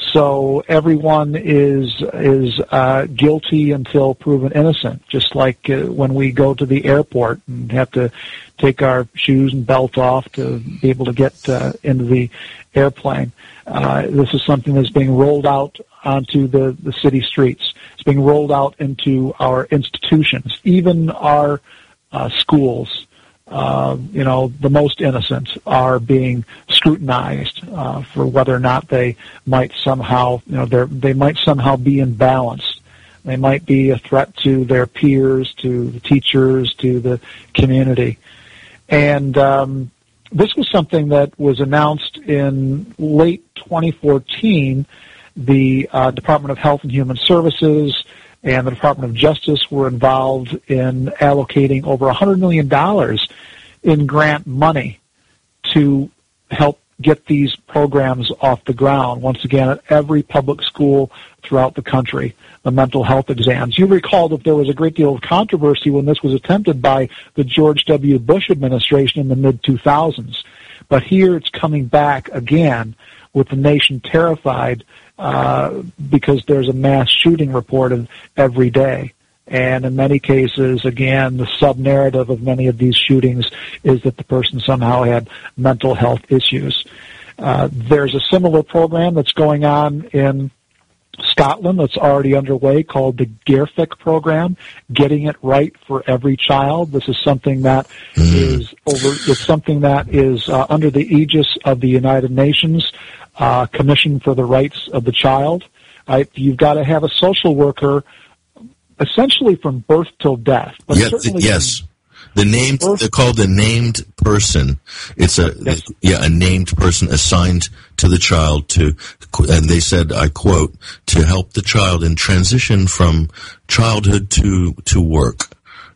So everyone is is uh, guilty until proven innocent. Just like uh, when we go to the airport and have to take our shoes and belt off to be able to get uh, into the airplane. Uh, this is something that's being rolled out onto the, the city streets. It's being rolled out into our institutions, even our uh, schools uh, you know, the most innocent are being scrutinized uh, for whether or not they might somehow, you know, they might somehow be imbalanced. They might be a threat to their peers, to the teachers, to the community. And um, this was something that was announced in late 2014. The uh, Department of Health and Human Services and the Department of Justice were involved in allocating over $100 million in grant money to help get these programs off the ground. Once again, at every public school throughout the country, the mental health exams. You recall that there was a great deal of controversy when this was attempted by the George W. Bush administration in the mid 2000s. But here it's coming back again with the nation terrified uh, because there's a mass shooting reported every day. And in many cases, again, the sub-narrative of many of these shootings is that the person somehow had mental health issues. Uh, there's a similar program that's going on in Scotland that's already underway called the GIRFEC program, Getting It Right for Every Child. This is something that mm. is over, it's something that is uh, under the aegis of the United Nations uh, Commission for the Rights of the Child. Right? You've got to have a social worker essentially from birth till death. But yeah, yes. The named, they're called the named person. It's a, yes. yeah, a named person assigned to the child to, and they said, I quote, to help the child in transition from childhood to, to work.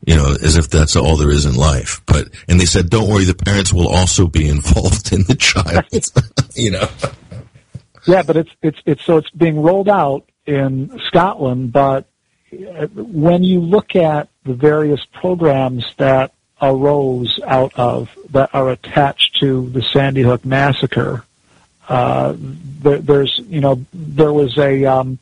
You know, as if that's all there is in life. But, and they said, don't worry, the parents will also be *laughs* involved in the child. *laughs* you know. Yeah, but it's, it's, it's, so it's being rolled out in Scotland, but when you look at the various programs that arose out of that are attached to the Sandy Hook massacre, uh, there, there's you know there was a um,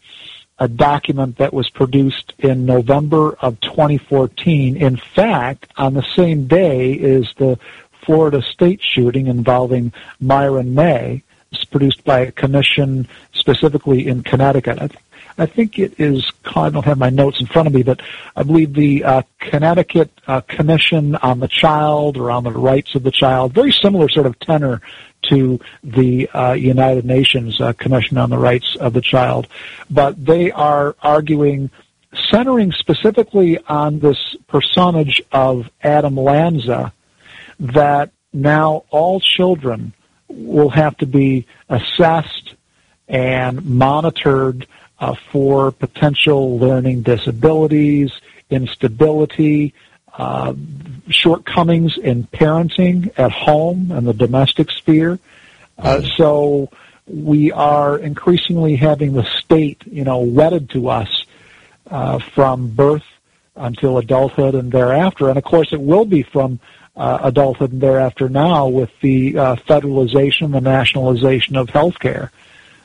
a document that was produced in November of 2014. In fact, on the same day is the Florida state shooting involving Myron May. Produced by a commission specifically in Connecticut. I think it is, I don't have my notes in front of me, but I believe the uh, Connecticut uh, Commission on the Child or on the Rights of the Child, very similar sort of tenor to the uh, United Nations uh, Commission on the Rights of the Child. But they are arguing, centering specifically on this personage of Adam Lanza, that now all children will have to be assessed and monitored uh, for potential learning disabilities, instability, uh, shortcomings in parenting at home and the domestic sphere. Uh, so we are increasingly having the state, you know, wedded to us uh, from birth until adulthood and thereafter. And of course, it will be from uh, adulthood and thereafter now with the uh, federalization, the nationalization of healthcare.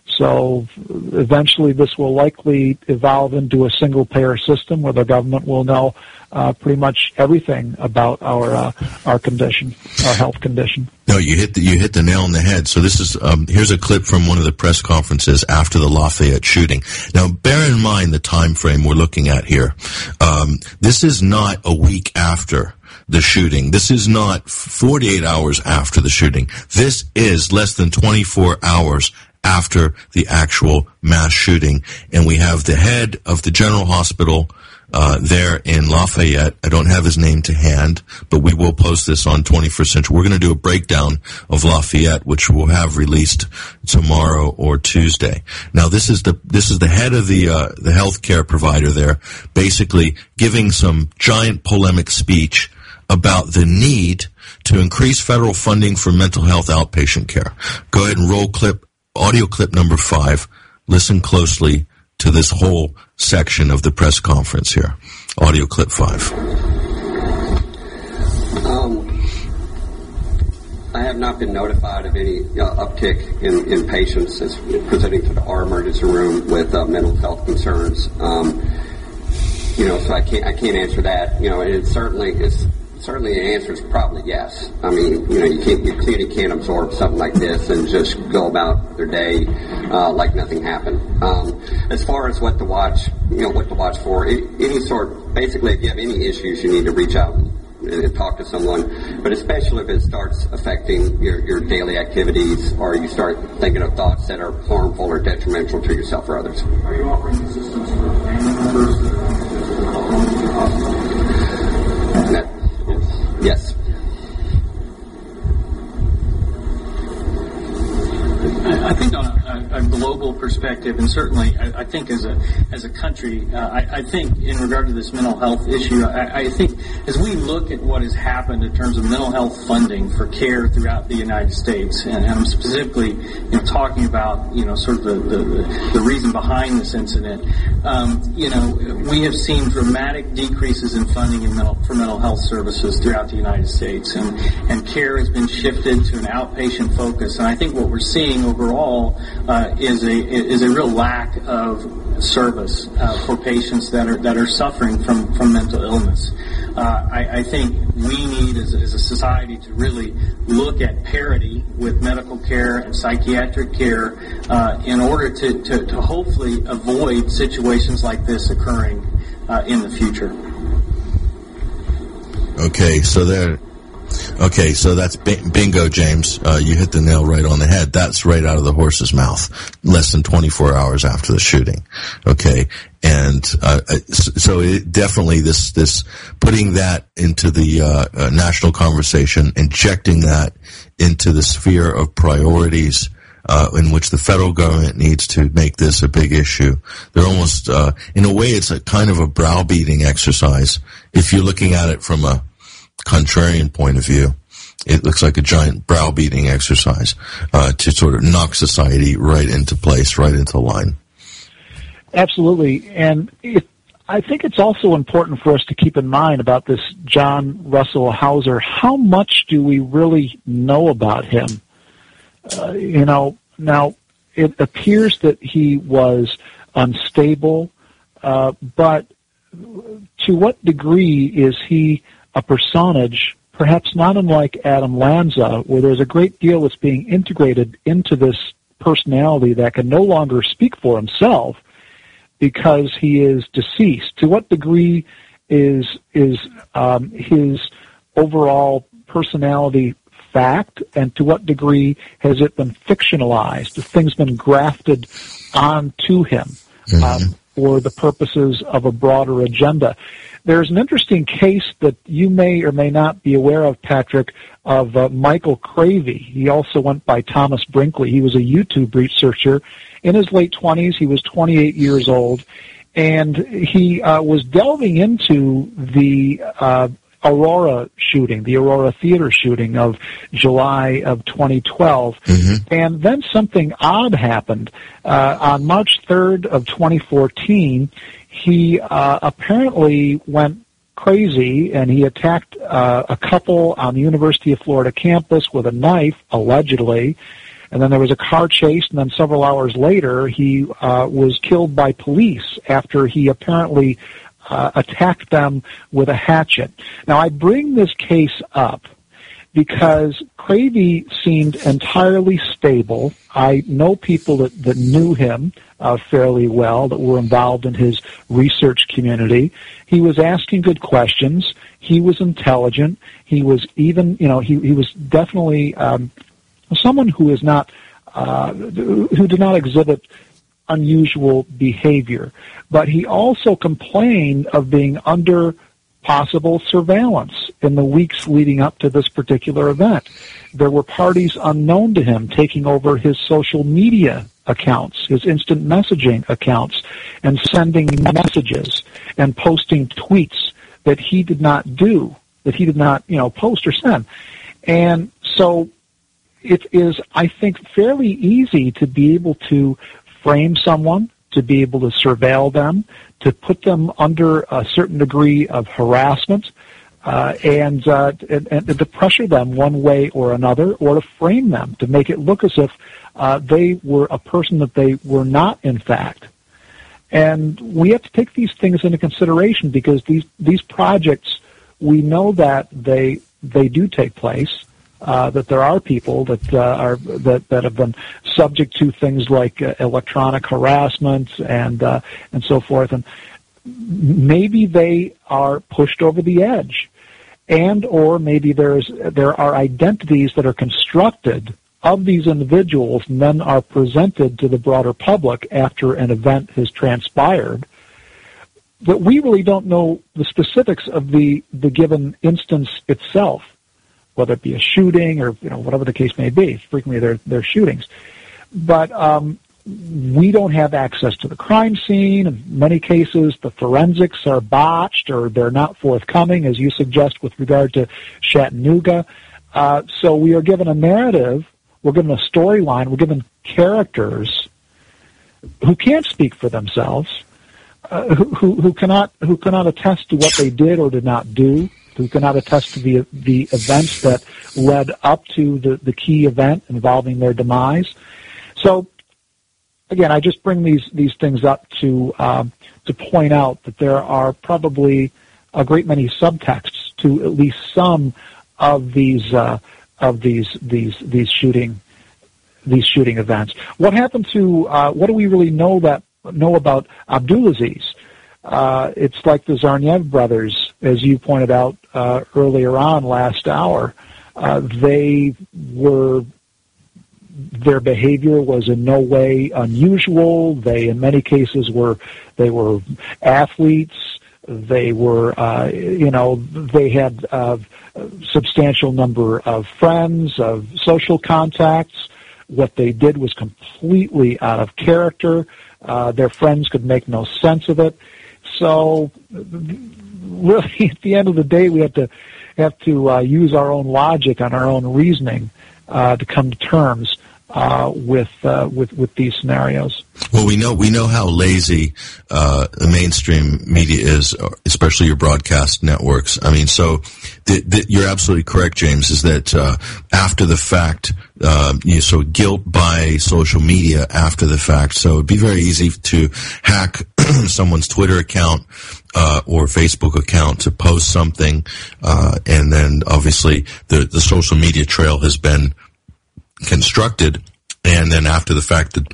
So eventually this will likely evolve into a single payer system where the government will know uh, pretty much everything about our uh, our condition, our health condition. No, you hit the, you hit the nail on the head. So this is um, here's a clip from one of the press conferences after the Lafayette shooting. Now, bear in mind the time frame we're looking at here. Um, this is not a week after the shooting. This is not 48 hours after the shooting. This is less than 24 hours after the actual mass shooting. And we have the head of the general hospital uh, there in Lafayette. I don't have his name to hand, but we will post this on 21st Century. We're going to do a breakdown of Lafayette, which we'll have released tomorrow or Tuesday. Now, this is the this is the head of the uh, the healthcare provider there, basically giving some giant polemic speech about the need to increase federal funding for mental health outpatient care. Go ahead and roll clip audio clip number five. Listen closely to this whole section of the press conference here. Audio clip five. Um, I have not been notified of any uh, uptick in, in patients as presenting to the, our emergency room with uh, mental health concerns. Um, you know, so I can't I can't answer that. You know, and it certainly is certainly the answer is probably yes. I mean, you know, you can't you clearly can't absorb something like this and just go about their day uh, like nothing happened. Um, as far as what to watch, you know, what to watch for, any sort, basically, if you have any issues, you need to reach out and talk to someone, but especially if it starts affecting your, your daily activities or you start thinking of thoughts that are harmful or detrimental to yourself or others. Are you offering assistance for family members yes. I think on a, a, global perspective, and certainly I, I, think as a as a country, uh, I, I, think in regard to this mental health issue, I, I, think as we look at what has happened in terms of mental health funding for care throughout the United States, and, I'm specifically you know, talking about you know sort of the, the, the reason behind this incident, um, you know we have seen dramatic decreases in funding in mental, for mental health services throughout the United States, and and care has been shifted to an outpatient focus, and I think what we're seeing overall uh, is a is a real lack of service uh, for patients that are that are suffering from from mental illness. Uh, I, I, think we need as, as, a society to really look at parity with medical care and psychiatric care uh, in order to, to, to, hopefully avoid situations like this occurring uh, in the future. Okay, so there Okay, so that's bingo, James. Uh, you hit the nail right on the head. That's right out of the horse's mouth, less than 24 hours after the shooting. Okay, and uh, uh so it, definitely this this putting that into the uh, uh, national conversation, injecting that into the sphere of priorities. Uh, in which the federal government needs to make this a big issue. They're almost, in a way, it's a kind of a browbeating exercise if you're looking at it from a contrarian point of view, it looks like a giant browbeating exercise uh, to sort of knock society right into place, right into line. Absolutely, and it, I think it's also important for us to keep in mind about this John Russell Houser. How much do we really know about him? Uh, you know, now it appears that he was unstable, uh, but to what degree is he a personage, perhaps not unlike Adam Lanza, where there's a great deal that's being integrated into this personality that can no longer speak for himself because he is deceased. To what degree is is um, his overall personality fact, and to what degree has it been fictionalized? Have things been grafted onto him mm-hmm. um, for the purposes of a broader agenda? There's an interesting case that you may or may not be aware of, Patrick, of uh, Michael Cravey. He also went by Thomas Brinkley. He was a YouTube researcher. In his late 20s, he was 28 years old, and he uh, was delving into the uh, Aurora shooting, the Aurora Theater shooting of July of 2012. Mm-hmm. And then something odd happened. Uh, on March 3rd of 2014, he uh, apparently went crazy and he attacked uh, a couple on the University of Florida campus with a knife, allegedly. And then there was a car chase, and then several hours later, he uh, was killed by police after he apparently uh, attacked them with a hatchet. Now, I bring this case up because Cravey seemed entirely stable. I know people that, that knew him uh, fairly well, that were involved in his research community. He was asking good questions. He was intelligent. He was even, you know, he, he was definitely um, someone who is not, uh, who did not exhibit unusual behavior. But he also complained of being under possible surveillance in the weeks leading up to this particular event. There were parties unknown to him taking over his social media accounts, his instant messaging accounts, and sending messages and posting tweets that he did not do, that he did not, you know, post or send. And so it is, I think, fairly easy to be able to frame someone, to be able to surveil them, to put them under a certain degree of harassment, uh, and, uh, and, and to pressure them one way or another, or to frame them to make it look as if uh, they were a person that they were not, in fact. And we have to take these things into consideration because these these projects, we know that they they do take place. Uh, that there are people that uh, are that, that have been subject to things like uh, electronic harassment and uh, and so forth, and maybe they are pushed over the edge, and or maybe there's there are identities that are constructed of these individuals and then are presented to the broader public after an event has transpired. But we really don't know the specifics of the, the given instance itself whether it be a shooting or you know whatever the case may be. Frequently, they're they're shootings, but um, we don't have access to the crime scene. In many cases, the forensics are botched or they're not forthcoming, as you suggest with regard to Chattanooga. Uh, so we are given a narrative, we're given a storyline, we're given characters who can't speak for themselves, uh, who, who, who cannot who cannot attest to what they did or did not do who cannot attest to the the events that led up to the, the key event involving their demise. So again, I just bring these these things up to um, to point out that there are probably a great many subtexts to at least some of these uh, of these these these shooting these shooting events. What happened to uh, what do we really know that know about Abdulazeez? Uh, it's like the Tsarnaev brothers, as you pointed out uh, earlier on last hour. Uh, they were their behavior was in no way unusual. They, in many cases, were they were athletes. They were, uh, you know, they had a substantial number of friends, of social contacts. What they did was completely out of character. Uh, their friends could make no sense of it. So really, *laughs* at the end of the day, we have to have to uh, use our own logic and our own reasoning uh, to come to terms uh, with uh, with with these scenarios. Well, we know we know how lazy uh, the mainstream media is, especially your broadcast networks. I mean, so you're absolutely correct, James. Is that uh, after the fact, uh, you know, so guilt by social media after the fact. So it'd be very easy to hack *clears throat* someone's Twitter account uh, or Facebook account to post something, uh, and then obviously the the social media trail has been constructed, and then after the fact that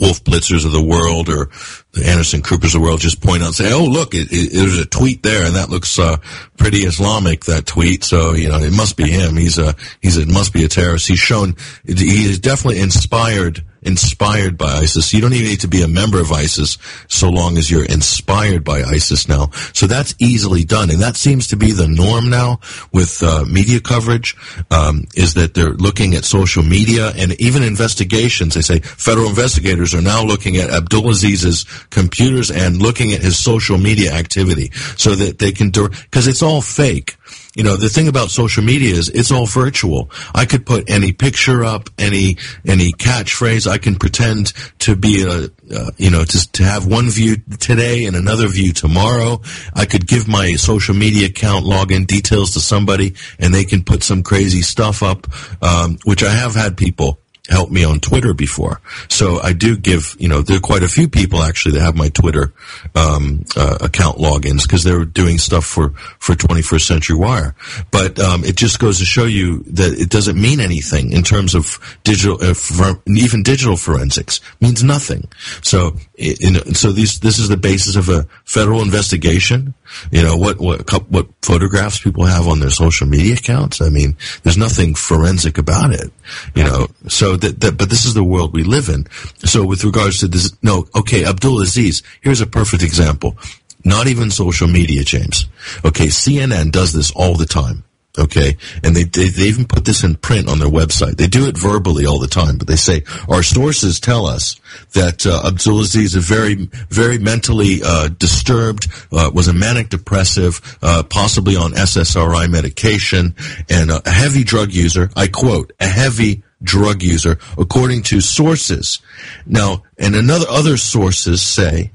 Wolf Blitzers of the world or the Anderson Coopers of the world just point out and say, "Oh, look, it, it, there's a tweet there, and that looks uh, pretty Islamic." That tweet, so you know it must be him. He's a he's a it must be a terrorist. He's shown he is definitely inspired inspired by ISIS. You don't even need to be a member of ISIS so long as you're inspired by ISIS now. So that's easily done. And that seems to be the norm now with uh, media coverage, um, is that they're looking at social media and even investigations. They say federal investigators are now looking at Abdulazeez's computers and looking at his social media activity so that they can, do, because it's all fake you know, the thing about social media is it's all virtual. I could put any picture up, any any catchphrase. I can pretend to be a, uh, you know, to to have one view today and another view tomorrow. I could give my social media account login details to somebody, and they can put some crazy stuff up, um, which I have had people helped me on Twitter before. So I do give, you know, there are quite a few people actually that have my Twitter um, uh, account logins because they're doing stuff for for 21st Century Wire. But um, it just goes to show you that it doesn't mean anything in terms of digital, uh, for, even digital forensics means nothing. So, in, so these this is the basis of a federal investigation. You know what what what photographs people have on their social media accounts. I mean, there's nothing forensic about it. You know, so that, that, but this is the world we live in. So with regards to this, no, okay, Abdulazeez, here's a perfect example. Not even social media, James. Okay, CNN does this all the time. Okay, and they, they, they even put this in print on their website. They do it verbally all the time, but they say our sources tell us that uh, Abdulazeez is a very very mentally uh, disturbed, uh, was a manic depressive, uh, possibly on SSRI medication, and a heavy drug user. I quote: a heavy drug user, according to sources. Now, and another other sources say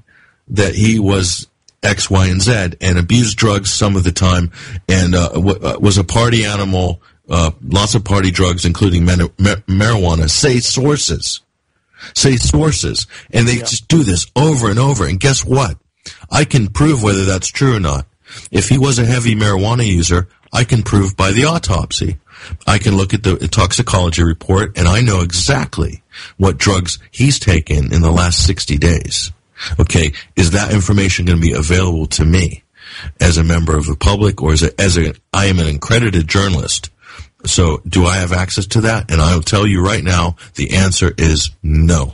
that he was X, Y, and Z, and abused drugs some of the time, and uh, w- uh, was a party animal. Uh, lots of party drugs, including mar- marijuana. Say sources, say sources, and they yeah. just do this over and over. And guess what? I can prove whether that's true or not. If he was a heavy marijuana user, I can prove by the autopsy. I can look at the toxicology report, and I know exactly what drugs he's taken in the last 60 days. Okay, is that information going to be available to me as a member of the public or as a, as a, I am an accredited journalist. So do I have access to that? And I'll tell you right now, the answer is no.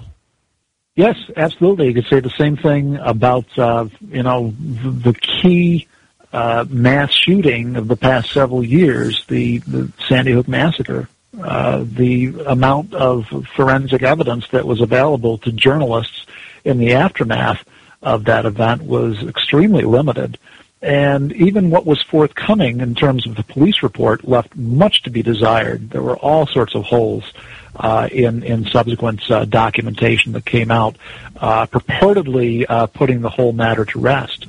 Yes, absolutely. You could say the same thing about, uh, you know, the key uh, mass shooting of the past several years, the, the Sandy Hook massacre. Uh, the amount of forensic evidence that was available to journalists in the aftermath of that event was extremely limited. And even what was forthcoming in terms of the police report left much to be desired. There were all sorts of holes uh, in in subsequent uh, documentation that came out, uh, purportedly uh, putting the whole matter to rest.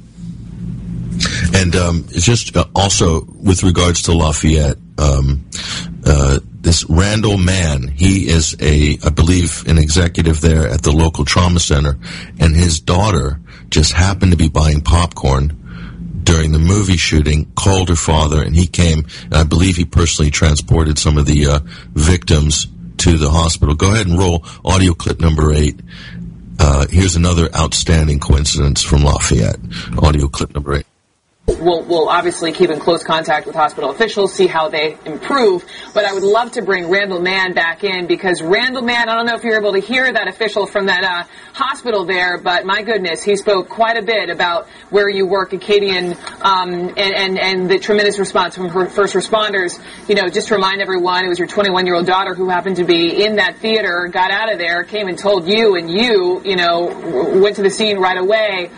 And um, just uh, also with regards to Lafayette, um, uh, this Randall Mann, he is a, I believe, an executive there at the local trauma center, and his daughter just happened to be buying popcorn during the movie shooting, called her father, and he came, and I believe he personally transported some of the uh, victims to the hospital. Go ahead and roll audio clip number eight. Uh, here's another outstanding coincidence from Lafayette. Audio clip number eight. We'll, we'll, obviously keep in close contact with hospital officials, see how they improve. But I would love to bring Randall Mann back in because Randall Mann, I don't know if you're able to hear that official from that uh, hospital there, but my goodness, he spoke quite a bit about where you work, Acadian, um, and, and, and the tremendous response from her first responders. You know, just to remind everyone, it was your 21 year old daughter who happened to be in that theater, got out of there, came and told you, and you, you know, went to the scene right away.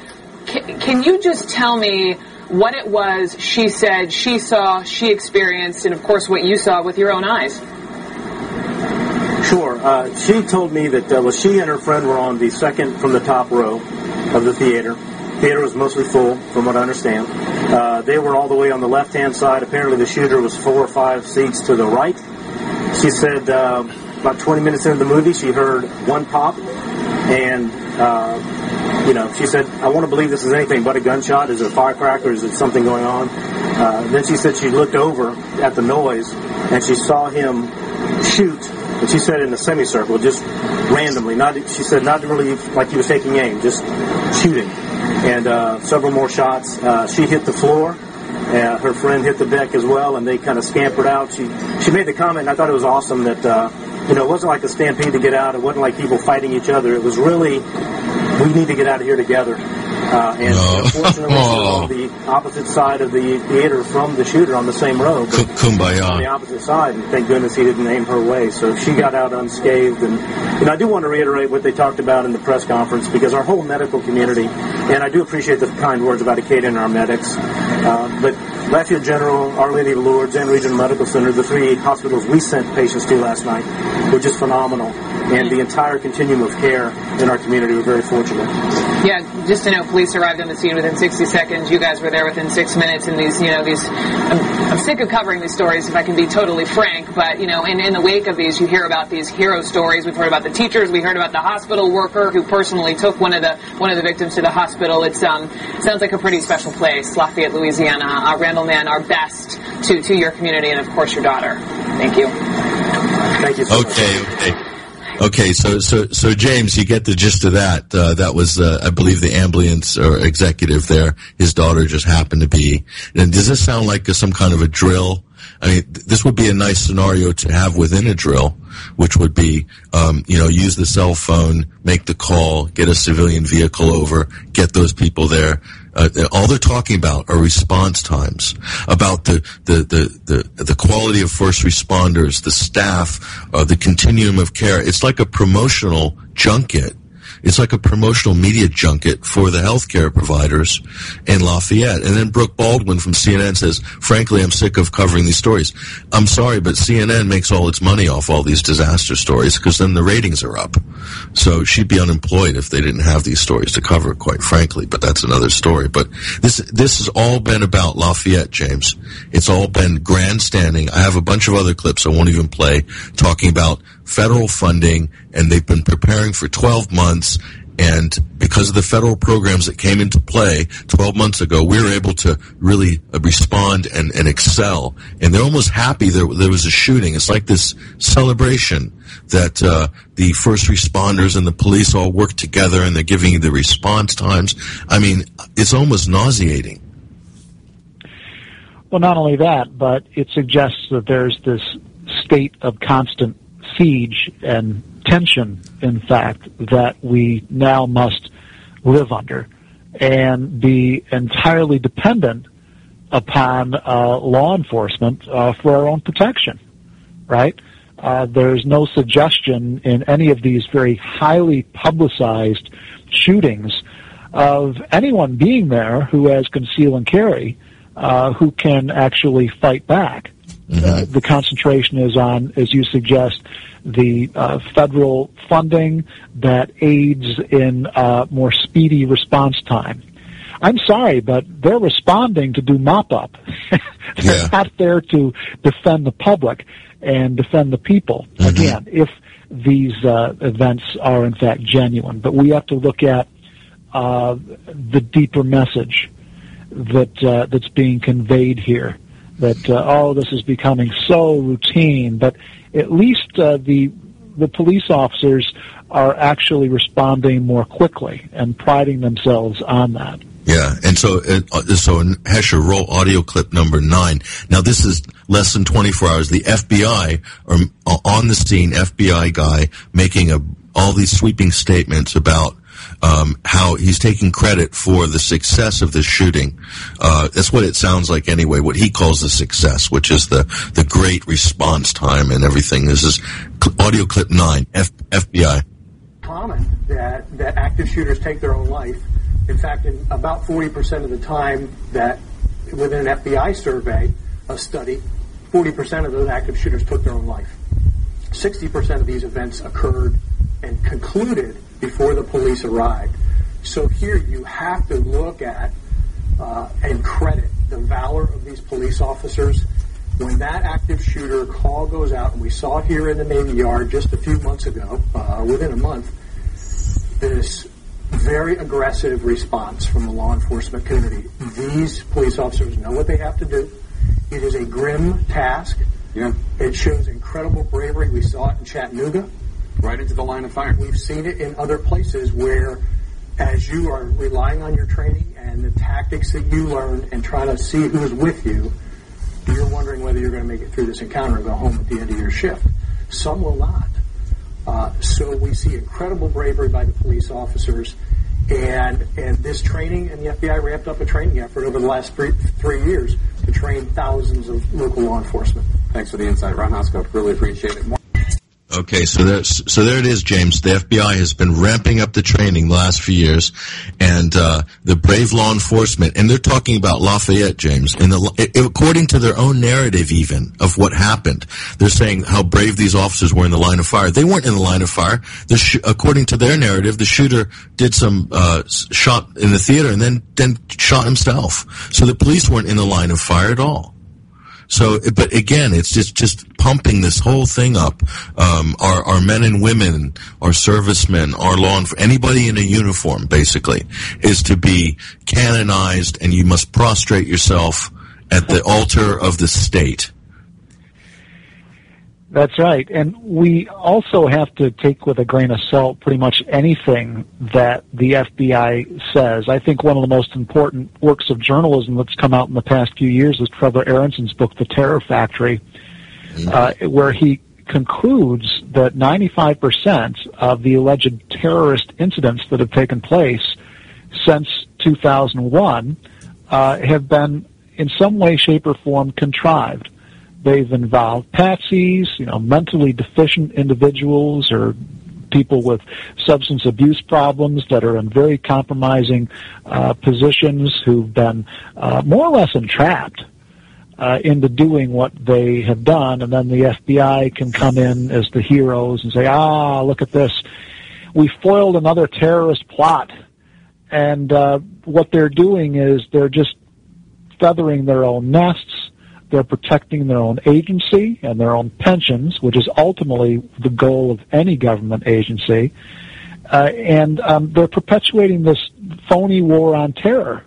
Can, can you just tell me? What it was she said she saw, she experienced, and of course what you saw with your own eyes. Sure. Uh, she told me that uh, well, she and her friend were on the second from the top row of the theater. Theater was mostly full, from what I understand. Uh, they were all the way on the left-hand side. Apparently, the shooter was four or five seats to the right. She said uh, about 20 minutes into the movie, she heard one pop, and uh, you know, she said, I want to believe this is anything but a gunshot. Is it a firecracker? Is it something going on? Uh, then she said she looked over at the noise and she saw him shoot. And she said in a semicircle, just randomly. Not, she said not really like he was taking aim, just shooting. And uh, several more shots. Uh, she hit the floor. Uh, her friend hit the deck as well, and they kind of scampered out. She she made the comment, I thought it was awesome that uh, you know it wasn't like a stampede to get out. It wasn't like people fighting each other. It was really we need to get out of here together. Uh, and no. unfortunately, *laughs* oh. on the opposite side of the theater from the shooter on the same road. Kumbaya. On the opposite side, and thank goodness he didn't aim her way. So she got out unscathed. And, and I do want to reiterate what they talked about in the press conference because our whole medical community, and I do appreciate the kind words about Acadia and our medics, uh, but Lafayette General, Our Lady of Lourdes, and Regional Medical Center, the three hospitals we sent patients to last night, were just phenomenal. And the entire continuum of care in our community, we're very fortunate. Yeah, just to know, police arrived on the scene within 60 seconds. You guys were there within six minutes. And these, you know, these, I'm, I'm sick of covering these stories, if I can be totally frank. But, you know, in, in the wake of these, you hear about these hero stories. We've heard about the teachers. We heard about the hospital worker who personally took one of the one of the victims to the hospital. It's um, sounds like a pretty special place, Lafayette, Louisiana. Uh, Randall Mann, our best to, to your community and, of course, your daughter. Thank you. Thank you. So okay, much. okay. Okay, so so so James, you get the gist of that. Uh, that was, uh, I believe, the ambulance or executive there. His daughter just happened to be. And does this sound like some kind of a drill? I mean, this would be a nice scenario to have within a drill, which would be, um, you know, use the cell phone, make the call, get a civilian vehicle over, get those people there. Uh, all they're talking about are response times, about the, the, the, the, the quality of first responders, the staff, uh, the continuum of care. It's like a promotional junket It's like a promotional media junket for the healthcare providers in Lafayette. And then Brooke Baldwin from CNN says, frankly, I'm sick of covering these stories. I'm sorry, but CNN makes all its money off all these disaster stories because then the ratings are up. So she'd be unemployed if they didn't have these stories to cover, quite frankly, but that's another story. But this, this has all been about Lafayette, James. It's all been grandstanding. I have a bunch of other clips I won't even play talking about federal funding and they've been preparing for 12 months and because of the federal programs that came into play 12 months ago, we were able to really uh, respond and, and excel. And they're almost happy there, there was a shooting. It's like this celebration that uh, the first responders and the police all work together and they're giving the response times. I mean, it's almost nauseating. Well, not only that, but it suggests that there's this state of constant siege and tension, in fact, that we now must live under and be entirely dependent upon uh, law enforcement uh, for our own protection, right? Uh, there's no suggestion in any of these very highly publicized shootings of anyone being there who has conceal and carry, uh, who can actually fight back. Mm-hmm. the concentration is on, as you suggest, the uh, federal funding that aids in uh, more speedy response time. I'm sorry, but they're responding to do mop up. *laughs* they're yeah. not there to defend the public and defend the people. Mm-hmm. Again, if these uh, events are in fact genuine, but we have to look at uh, the deeper message that uh, that's being conveyed here. That uh, oh, this is becoming so routine, but at least uh, the the police officers are actually responding more quickly and priding themselves on that. Yeah, and so uh, so in Hesher, roll audio clip number nine. Now this is less than 24 hours. The FBI are uh, on the scene. FBI guy making a all these sweeping statements about um, how he's taking credit for the success of this shooting. Uh, that's what it sounds like anyway. What he calls the success, which is the the great response time and everything. This is audio clip nine. F- FBI. Common that that active shooters take their own life. In fact, in about 40% of the time that within an FBI survey, a study, 40% of those active shooters took their own life. 60% of these events occurred and concluded before the police arrived. So here you have to look at uh, and credit the valor of these police officers. When that active shooter call goes out, and we saw it here in the Navy Yard just a few months ago, uh, within a month, this very aggressive response from the law enforcement community. These police officers know what they have to do. It is a grim task. Yeah. It shows incredible bravery. We saw it in Chattanooga right into the line of fire. We've seen it in other places where, as you are relying on your training and the tactics that you learn and trying to see who's with you, you're wondering whether you're going to make it through this encounter and go home at the end of your shift. Some will not. Uh, so we see incredible bravery by the police officers. And, and this training, and the FBI ramped up a training effort over the last three, three years to train thousands of local law enforcement. Thanks for the insight, Ron Hosko. Really appreciate it. Okay, so there, so there it is, James. The FBI has been ramping up the training the last few years, and uh, the brave law enforcement, and they're talking about Lafayette, James. And the, according to their own narrative, even of what happened, they're saying how brave these officers were in the line of fire. They weren't in the line of fire. Sh- according to their narrative, the shooter did some uh, shot in the theater and then then shot himself. So the police weren't in the line of fire at all. So, but again, it's just just pumping this whole thing up. Um, our our men and women, our servicemen, our law enforcement, anybody in a uniform, basically, is to be canonized, and you must prostrate yourself at the altar of the state. That's right. And we also have to take with a grain of salt pretty much anything that the FBI says. I think one of the most important works of journalism that's come out in the past few years is Trevor Aaronson's book, The Terror Factory, uh, where he concludes that 95% of the alleged terrorist incidents that have taken place since 2001 uh, have been in some way, shape, or form contrived. They've involved patsies, you know, mentally deficient individuals or people with substance abuse problems that are in very compromising uh, positions who've been uh, more or less entrapped uh, into doing what they have done, and then the FBI can come in as the heroes and say, "Ah, look at this, we foiled another terrorist plot." And uh, what they're doing is they're just feathering their own nests. They're protecting their own agency and their own pensions, which is ultimately the goal of any government agency. Uh, and um, they're perpetuating this phony war on terror,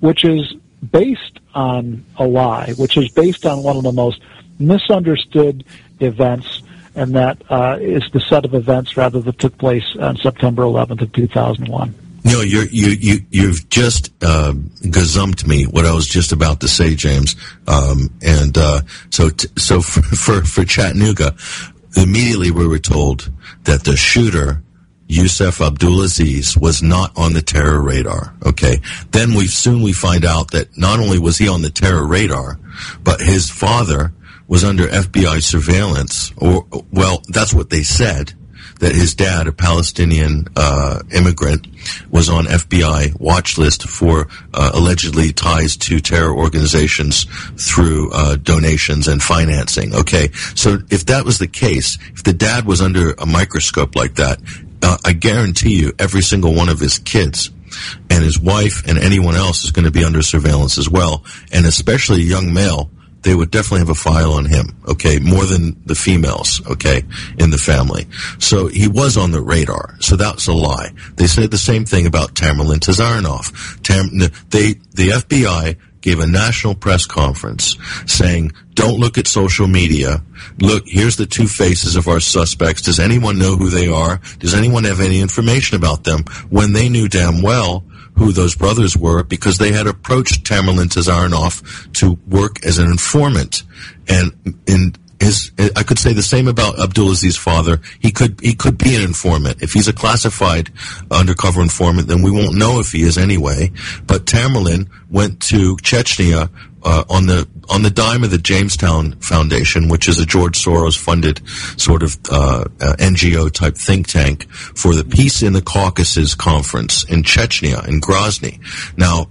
which is based on a lie, which is based on one of the most misunderstood events, and that uh, is the set of events rather that took place on September 11th of 2001. No, you're, you you you've just uh, gazumped me what I was just about to say, James. Um, and uh, so t- so *laughs* for, for for Chattanooga, immediately we were told that the shooter Yusef Abdulazeez was not on the terror radar. Okay. Then we soon we find out that not only was he on the terror radar, but his father was under FBI surveillance, or well, that's what they said that his dad, a Palestinian uh, immigrant, was on FBI watch list for uh, allegedly ties to terror organizations through uh, donations and financing. Okay, so if that was the case, if the dad was under a microscope like that, uh, I guarantee you, every single one of his kids and his wife and anyone else is going to be under surveillance as well, and especially a young male they would definitely have a file on him, okay, more than the females, okay, in the family. So he was on the radar. So that's a lie. They said the same thing about Tamerlan Tsarnaev. Tam, they, the FBI gave a national press conference saying, don't look at social media. Look, here's the two faces of our suspects. Does anyone know who they are? Does anyone have any information about them? When they knew damn well who those brothers were because they had approached Tamerlan Tsarnaev to work as an informant. And in his, I could say the same about Abdulazeez's father. He could he could be an informant. If he's a classified undercover informant, then we won't know if he is anyway. But Tamerlan went to Chechnya uh, on the on the dime of the Jamestown Foundation, which is a George Soros funded sort of uh, uh, NGO type think tank for the Peace in the Caucasus conference in Chechnya in Grozny. Now,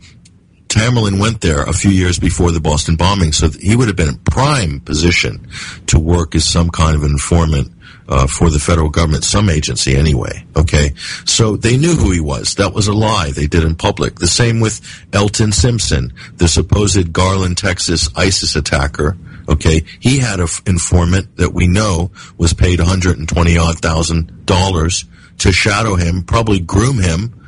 Tamerlan went there a few years before the Boston bombing, so he would have been in prime position to work as some kind of informant uh, for the federal government, some agency anyway. Okay, so they knew who he was. That was a lie they did in public. The same with Elton Simpson, the supposed Garland, Texas ISIS attacker. Okay, he had an f- informant that we know was paid 120 odd thousand dollars to shadow him, probably groom him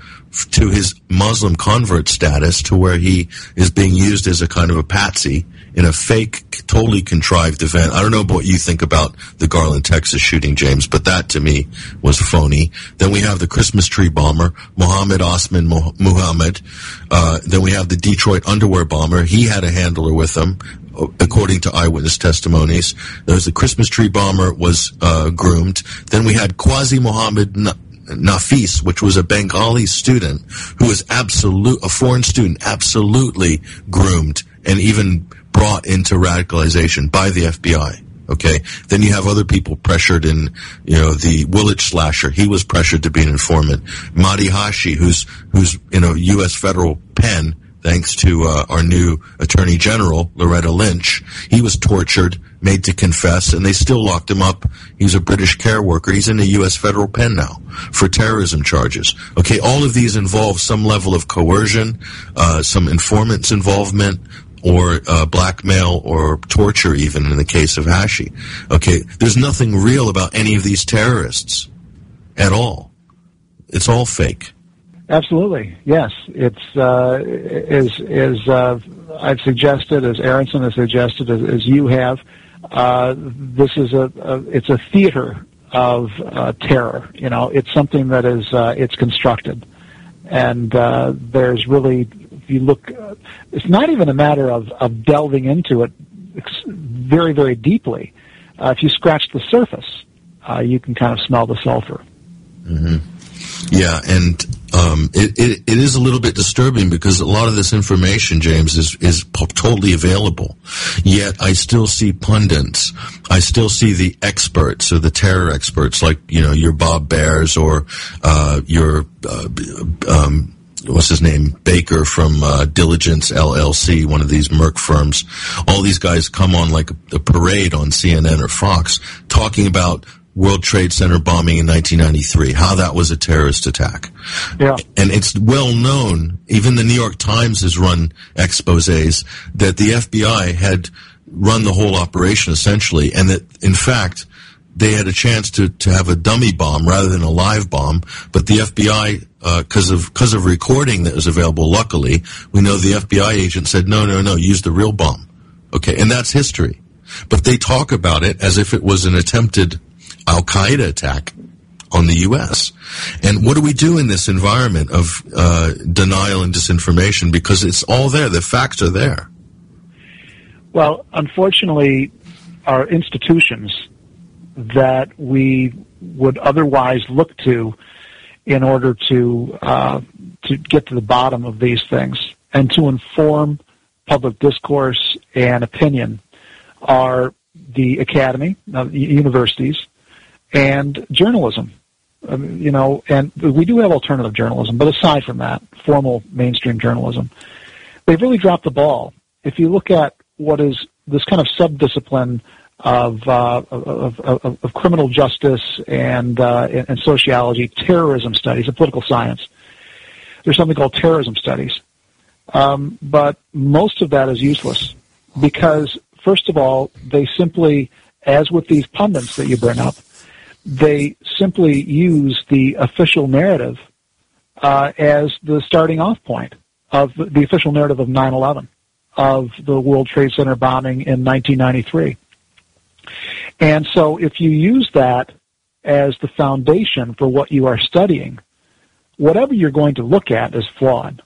to his Muslim convert status to where he is being used as a kind of a patsy in a fake, totally contrived event. I don't know what you think about the Garland, Texas shooting, James, but that to me was phony. Then we have the Christmas tree bomber, Mohammed Osman Mohamud. Uh, then we have the Detroit underwear bomber. He had a handler with him according to eyewitness testimonies. There was the Christmas tree bomber was uh, groomed. Then we had Quazi Muhammad Nafis, which was a Bengali student who was absolute a foreign student, absolutely groomed and even brought into radicalization by the FBI. Okay. Then you have other people pressured in, you know, the Woolwich slasher. He was pressured to be an informant. Mahdi Hashi, who's, who's in a U.S. federal pen, thanks to uh, our new Attorney General, Loretta Lynch. He was tortured, made to confess, and they still locked him up. He's a British care worker. He's in a U.S. federal pen now for terrorism charges. Okay, all of these involve some level of coercion, uh, some informant's involvement, or uh, blackmail or torture, even in the case of Hashi. Okay, there's nothing real about any of these terrorists at all. It's all fake. Absolutely, yes. It's uh, as as uh, I've suggested, as Aaronson has suggested, as, as you have. Uh, this is a, a, it's a theater of uh, terror. You know, it's something that is uh, it's constructed, and uh, there's really if you look, uh, it's not even a matter of, of delving into it very, very deeply. If you scratch the surface, you can kind of smell the sulfur. Mm-hmm. Yeah, and um, it, it, it is a little bit disturbing because a lot of this information, James, is, is totally available. Yet I still see pundits. I still see the experts or the terror experts like, you know, your Bob Baers or, uh, your, uh, um, what's his name Baker from uh, Diligence LLC, one of these Merck firms. All these guys come on like a, a parade on CNN or Fox, talking about World Trade Center bombing in 1993, how that was a terrorist attack. Yeah. And it's well known, even the New York Times has run exposés that the FBI had run the whole operation essentially, and that in fact they had a chance to, to have a dummy bomb rather than a live bomb, but the FBI, because uh, of because of recording that was available, luckily, we know the FBI agent said, no, no, no, use the real bomb. Okay, and that's history. But they talk about it as if it was an attempted Al Qaeda attack on the U.S. And what do we do in this environment of uh, denial and disinformation? Because it's all there, the facts are there. Well, unfortunately, our institutions that we would otherwise look to in order to uh, to get to the bottom of these things and to inform public discourse and opinion are the academy, uh, universities, and journalism. Um, you know, and we do have alternative journalism, but aside from that, formal mainstream journalism, they've really dropped the ball. If you look at what is this kind of subdiscipline of, uh, of, of, of, criminal justice and, uh, and sociology, terrorism studies, and political science. There's something called terrorism studies. Um, but most of that is useless because, first of all, they simply, as with these pundits that you bring up, they simply use the official narrative uh, as the starting off point of the official narrative of 9/11, of the World Trade Center bombing in 1993. And so, if you use that as the foundation for what you are studying, whatever you're going to look at is flawed.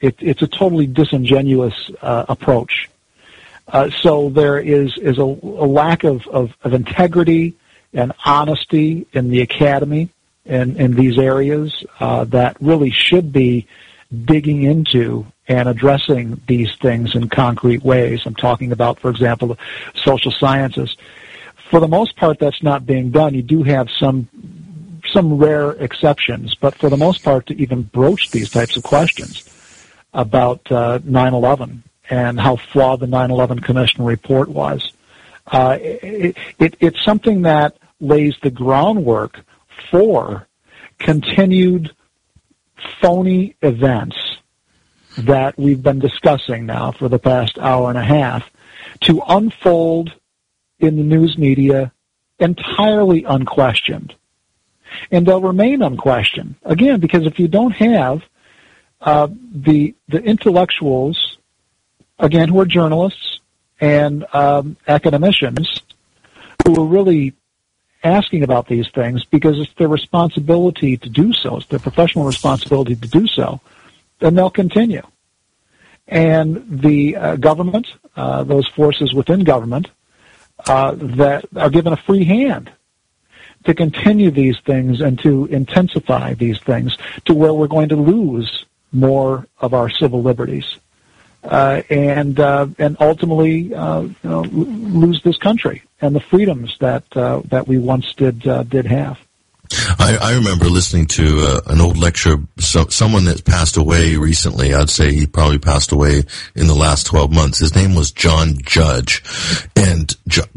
It, it's a totally disingenuous uh, approach. Uh, so there is is a, a lack of, of, of integrity and honesty in the academy and in these areas uh, that really should be digging into and addressing these things in concrete ways. I'm talking about, for example, social sciences. For the most part, that's not being done. You do have some some rare exceptions, but for the most part, to even broach these types of questions about uh, 9/11 and how flawed the 9/11 Commission report was, uh, it, it, it's something that lays the groundwork for continued phony events that we've been discussing now for the past hour and a half to unfold in the news media entirely unquestioned. And they'll remain unquestioned. Again, because if you don't have uh, the the intellectuals, again, who are journalists and um, academicians, who are really asking about these things because it's their responsibility to do so. It's their professional responsibility to do so. Then they'll continue. And the uh, government, uh, those forces within government, uh, that are given a free hand to continue these things and to intensify these things to where we're going to lose more of our civil liberties. Uh, and uh, and ultimately uh, you know, lose this country and the freedoms that uh, that we once did uh, did have. I, I remember listening to uh, an old lecture, so, someone that passed away recently. I'd say he probably passed away in the last 12 months. His name was John Judge. And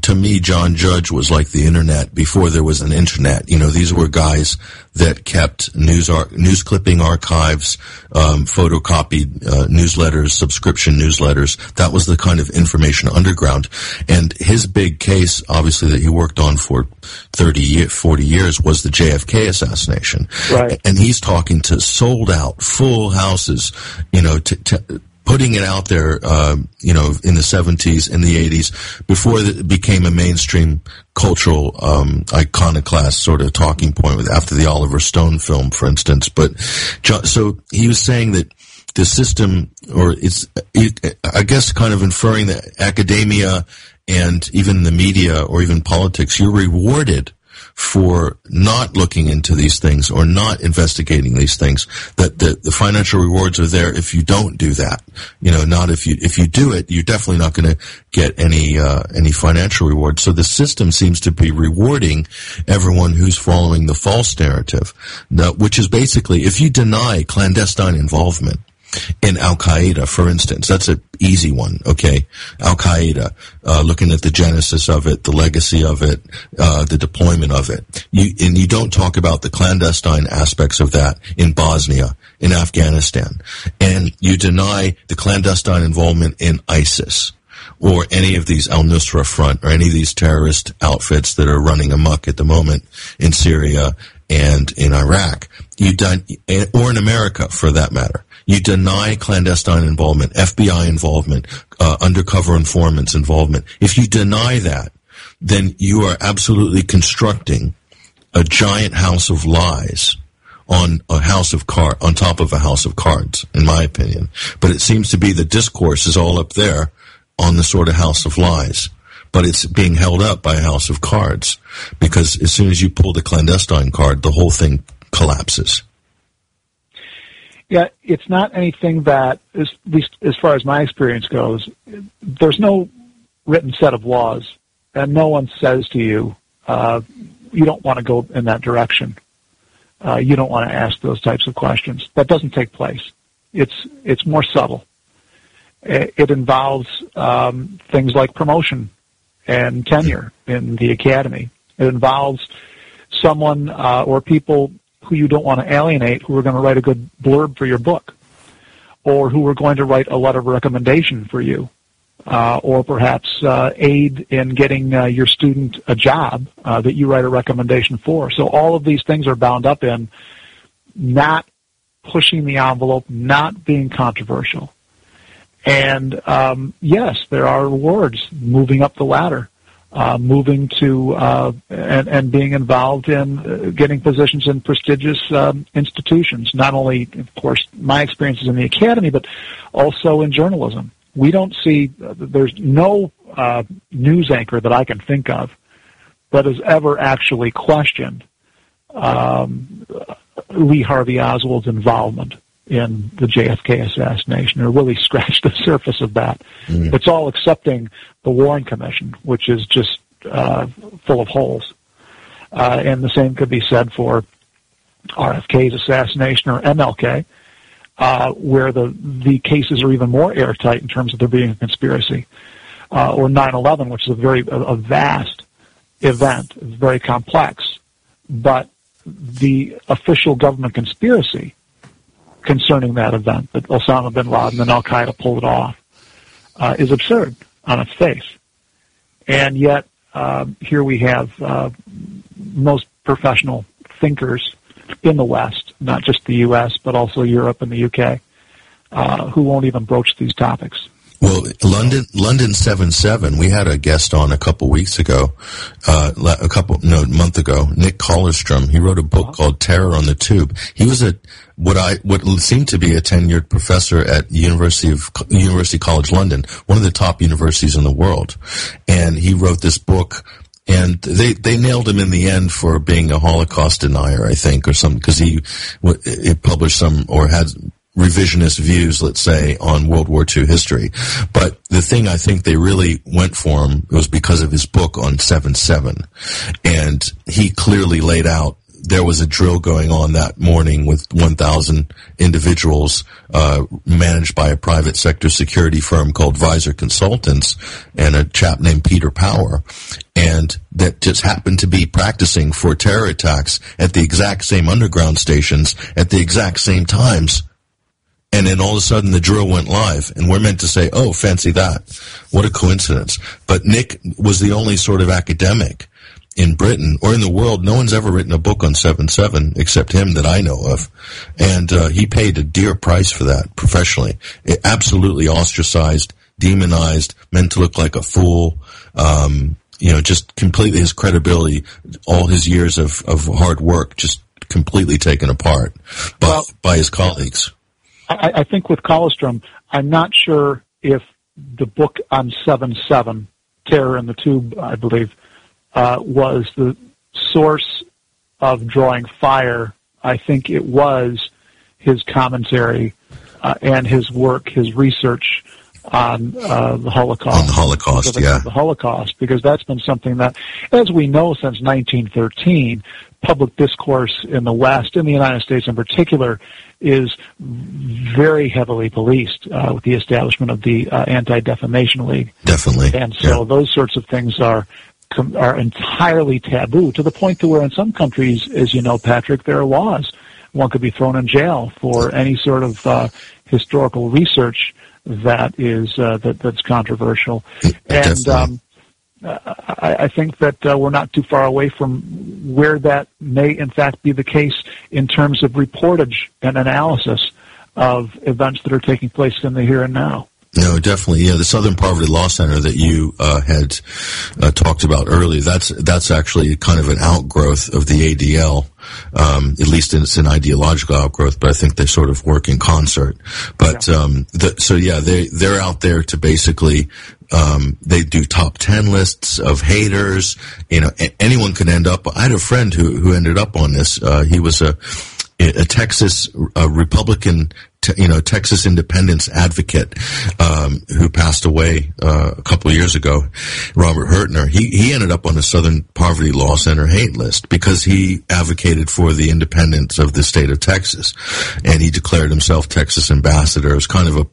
to me, John Judge was like the internet before there was an internet. You know, these were guys that kept news ar- news clipping archives, um, photocopied uh, newsletters, subscription newsletters. That was the kind of information underground. And his big case, obviously, that he worked on for 30, year, 40 years was the JFK assassination. Right. And he's talking to sold out, full houses, you know, to, to putting it out there, uh, you know, in the 70s, in the 80s, before it became a mainstream cultural um, iconoclast sort of talking point with after the Oliver Stone film, for instance. But so he was saying that the system, or it's, I guess, kind of inferring that academia and even the media or even politics, you're rewarded for not looking into these things or not investigating these things. That the, the financial rewards are there if you don't do that. You know, not if you if you do it, you're definitely not going to get any uh, any financial reward. So the system seems to be rewarding everyone who's following the false narrative, which is basically if you deny clandestine involvement in Al Qaeda, for instance. That's an easy one, okay? Al Qaeda, uh, looking at the genesis of it, the legacy of it, uh, the deployment of it. You, and you don't talk about the clandestine aspects of that in Bosnia, in Afghanistan. And you deny the clandestine involvement in ISIS or any of these Al Nusra Front or any of these terrorist outfits that are running amok at the moment in Syria and in Iraq. You done, or in America for that matter. You deny clandestine involvement, FBI involvement, uh, undercover informants involvement. If you deny that, then you are absolutely constructing a giant house of lies on a house of card on top of a house of cards, in my opinion. But it seems to be the discourse is all up there on the sort of house of lies. But it's being held up by a house of cards because as soon as you pull the clandestine card, the whole thing collapses. Yeah, it's not anything that, at least as far as my experience goes, there's no written set of laws, and no one says to you, uh, you don't want to go in that direction. Uh, you don't want to ask those types of questions. That doesn't take place. It's it's more subtle. It, involves um, things like promotion and tenure in the academy. It involves someone uh, or people who you don't want to alienate who are going to write a good blurb for your book or who are going to write a letter of recommendation for you uh, or perhaps uh, aid in getting uh, your student a job uh, that you write a recommendation for. So all of these things are bound up in not pushing the envelope, not being controversial. And um, yes, there are rewards moving up the ladder uh, moving to uh, and, and being involved in uh, getting positions in prestigious um, institutions. Not only, of course, my experiences in the academy, but also in journalism. We don't see uh, there's no uh, news anchor that I can think of that has ever actually questioned um, Lee Harvey Oswald's involvement in the JFK assassination or really *laughs* scratched the surface of that. Mm. It's all accepting the Warren Commission, which is just uh, full of holes. Uh, and the same could be said for RFK's assassination or MLK, uh, where the the cases are even more airtight in terms of there being a conspiracy, uh, or 9/11, which is a very a, a vast event, very complex, but the official government conspiracy concerning that event that Osama bin Laden and Al Qaeda pulled it off uh, is absurd on its face. And yet, uh, here we have uh, most professional thinkers in the West, not just the U.S., but also Europe and the U.K., uh, who won't even broach these topics. Well, London, London seven seven. We had a guest on a couple weeks ago, uh, a couple no month ago. Nick Kollerstrom. He wrote a book uh-huh. called Terror on the Tube. He was a what I what seemed to be a tenured professor at University of University College London, one of the top universities in the world, and he wrote this book and they they nailed him in the end for being a Holocaust denier, I think, or something, because he it published some or had revisionist views, let's say, on World War II history. But the thing I think they really went for him was because of his book on 7-7. And he clearly laid out there was a drill going on that morning with 1,000 individuals uh, managed by a private sector security firm called Visor Consultants and a chap named Peter Power, and that just happened to be practicing for terror attacks at the exact same underground stations at the exact same times and then all of a sudden the drill went live and we're meant to say oh fancy that. What a coincidence. But nick was the only sort of academic in britain or in the world. No one's ever written a book on 7-7 except him that i know of. And uh, he paid a dear price for that professionally. It absolutely ostracized demonized meant to look like a fool um, you know just completely his credibility all his years of, of hard work just completely taken apart by, well, by his colleagues I, I think with Kollerstrom, I'm not sure if the book on seven seven, Terror in the Tube, I believe, uh, was the source of drawing fire, I think it was his commentary uh, and his work, his research on uh, the Holocaust. On the Holocaust, yeah. The Holocaust, because that's been something that, as we know since 1913, public discourse in the West, in the United States in particular, is very heavily policed uh, with the establishment of the uh, Anti-Defamation League. Definitely. And so yeah. those sorts of things are are entirely taboo to the point to where in some countries, as you know, Patrick, there are laws. One could be thrown in jail for any sort of uh, historical research that is uh, that that's controversial. *laughs* And um, I, I think that uh, we're not too far away from where that may, in fact, be the case in terms of reportage and analysis of events that are taking place in the here and now. No, definitely. Yeah, the Southern Poverty Law Center that you uh, had uh, talked about earlier, that's that's actually kind of an outgrowth of the ADL. Um, at least it's an ideological outgrowth, but I think they sort of work in concert. But yeah. Um, the, so yeah, they they're out there to basically um, they do top 10 lists of haters. You know, anyone can end up. I had a friend who, who ended up on this. Uh, he was a, a Texas a Republican, you know, Texas independence advocate um, who passed away uh, a couple years ago, Robert Hurtner. He he ended up on the Southern Poverty Law Center hate list because he advocated for the independence of the state of Texas, and he declared himself Texas ambassador. It was kind of a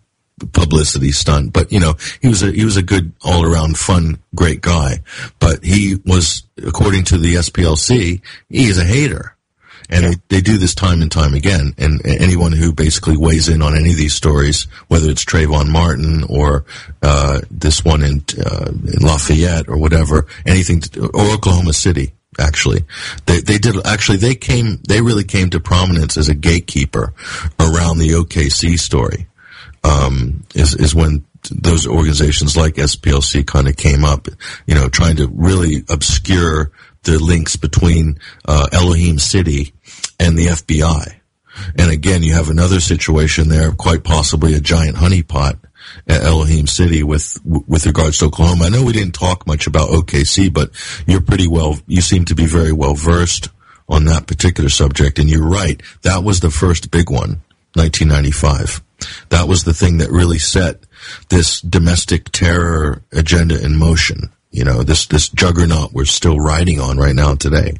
publicity stunt, but you know, he was a he was a good all around fun, great guy. But he was, according to the SPLC, he is a hater. And yeah. they, they do this time and time again. And anyone who basically weighs in on any of these stories, whether it's Trayvon Martin or uh, this one in, uh, in Lafayette or whatever, anything, to, or Oklahoma City, actually. They, they did, actually, they came, they really came to prominence as a gatekeeper around the OKC story um, is is when those organizations like SPLC kind of came up, you know, trying to really obscure the links between uh, Elohim City and the FBI. And again, you have another situation there, quite possibly a giant honeypot at Elohim City with with regards to Oklahoma. I know we didn't talk much about OKC, but you're pretty well. You seem to be very well versed on that particular subject, and you're right. That was the first big one, 1995. That was the thing that really set this domestic terror agenda in motion. You know, this, this juggernaut we're still riding on right now today.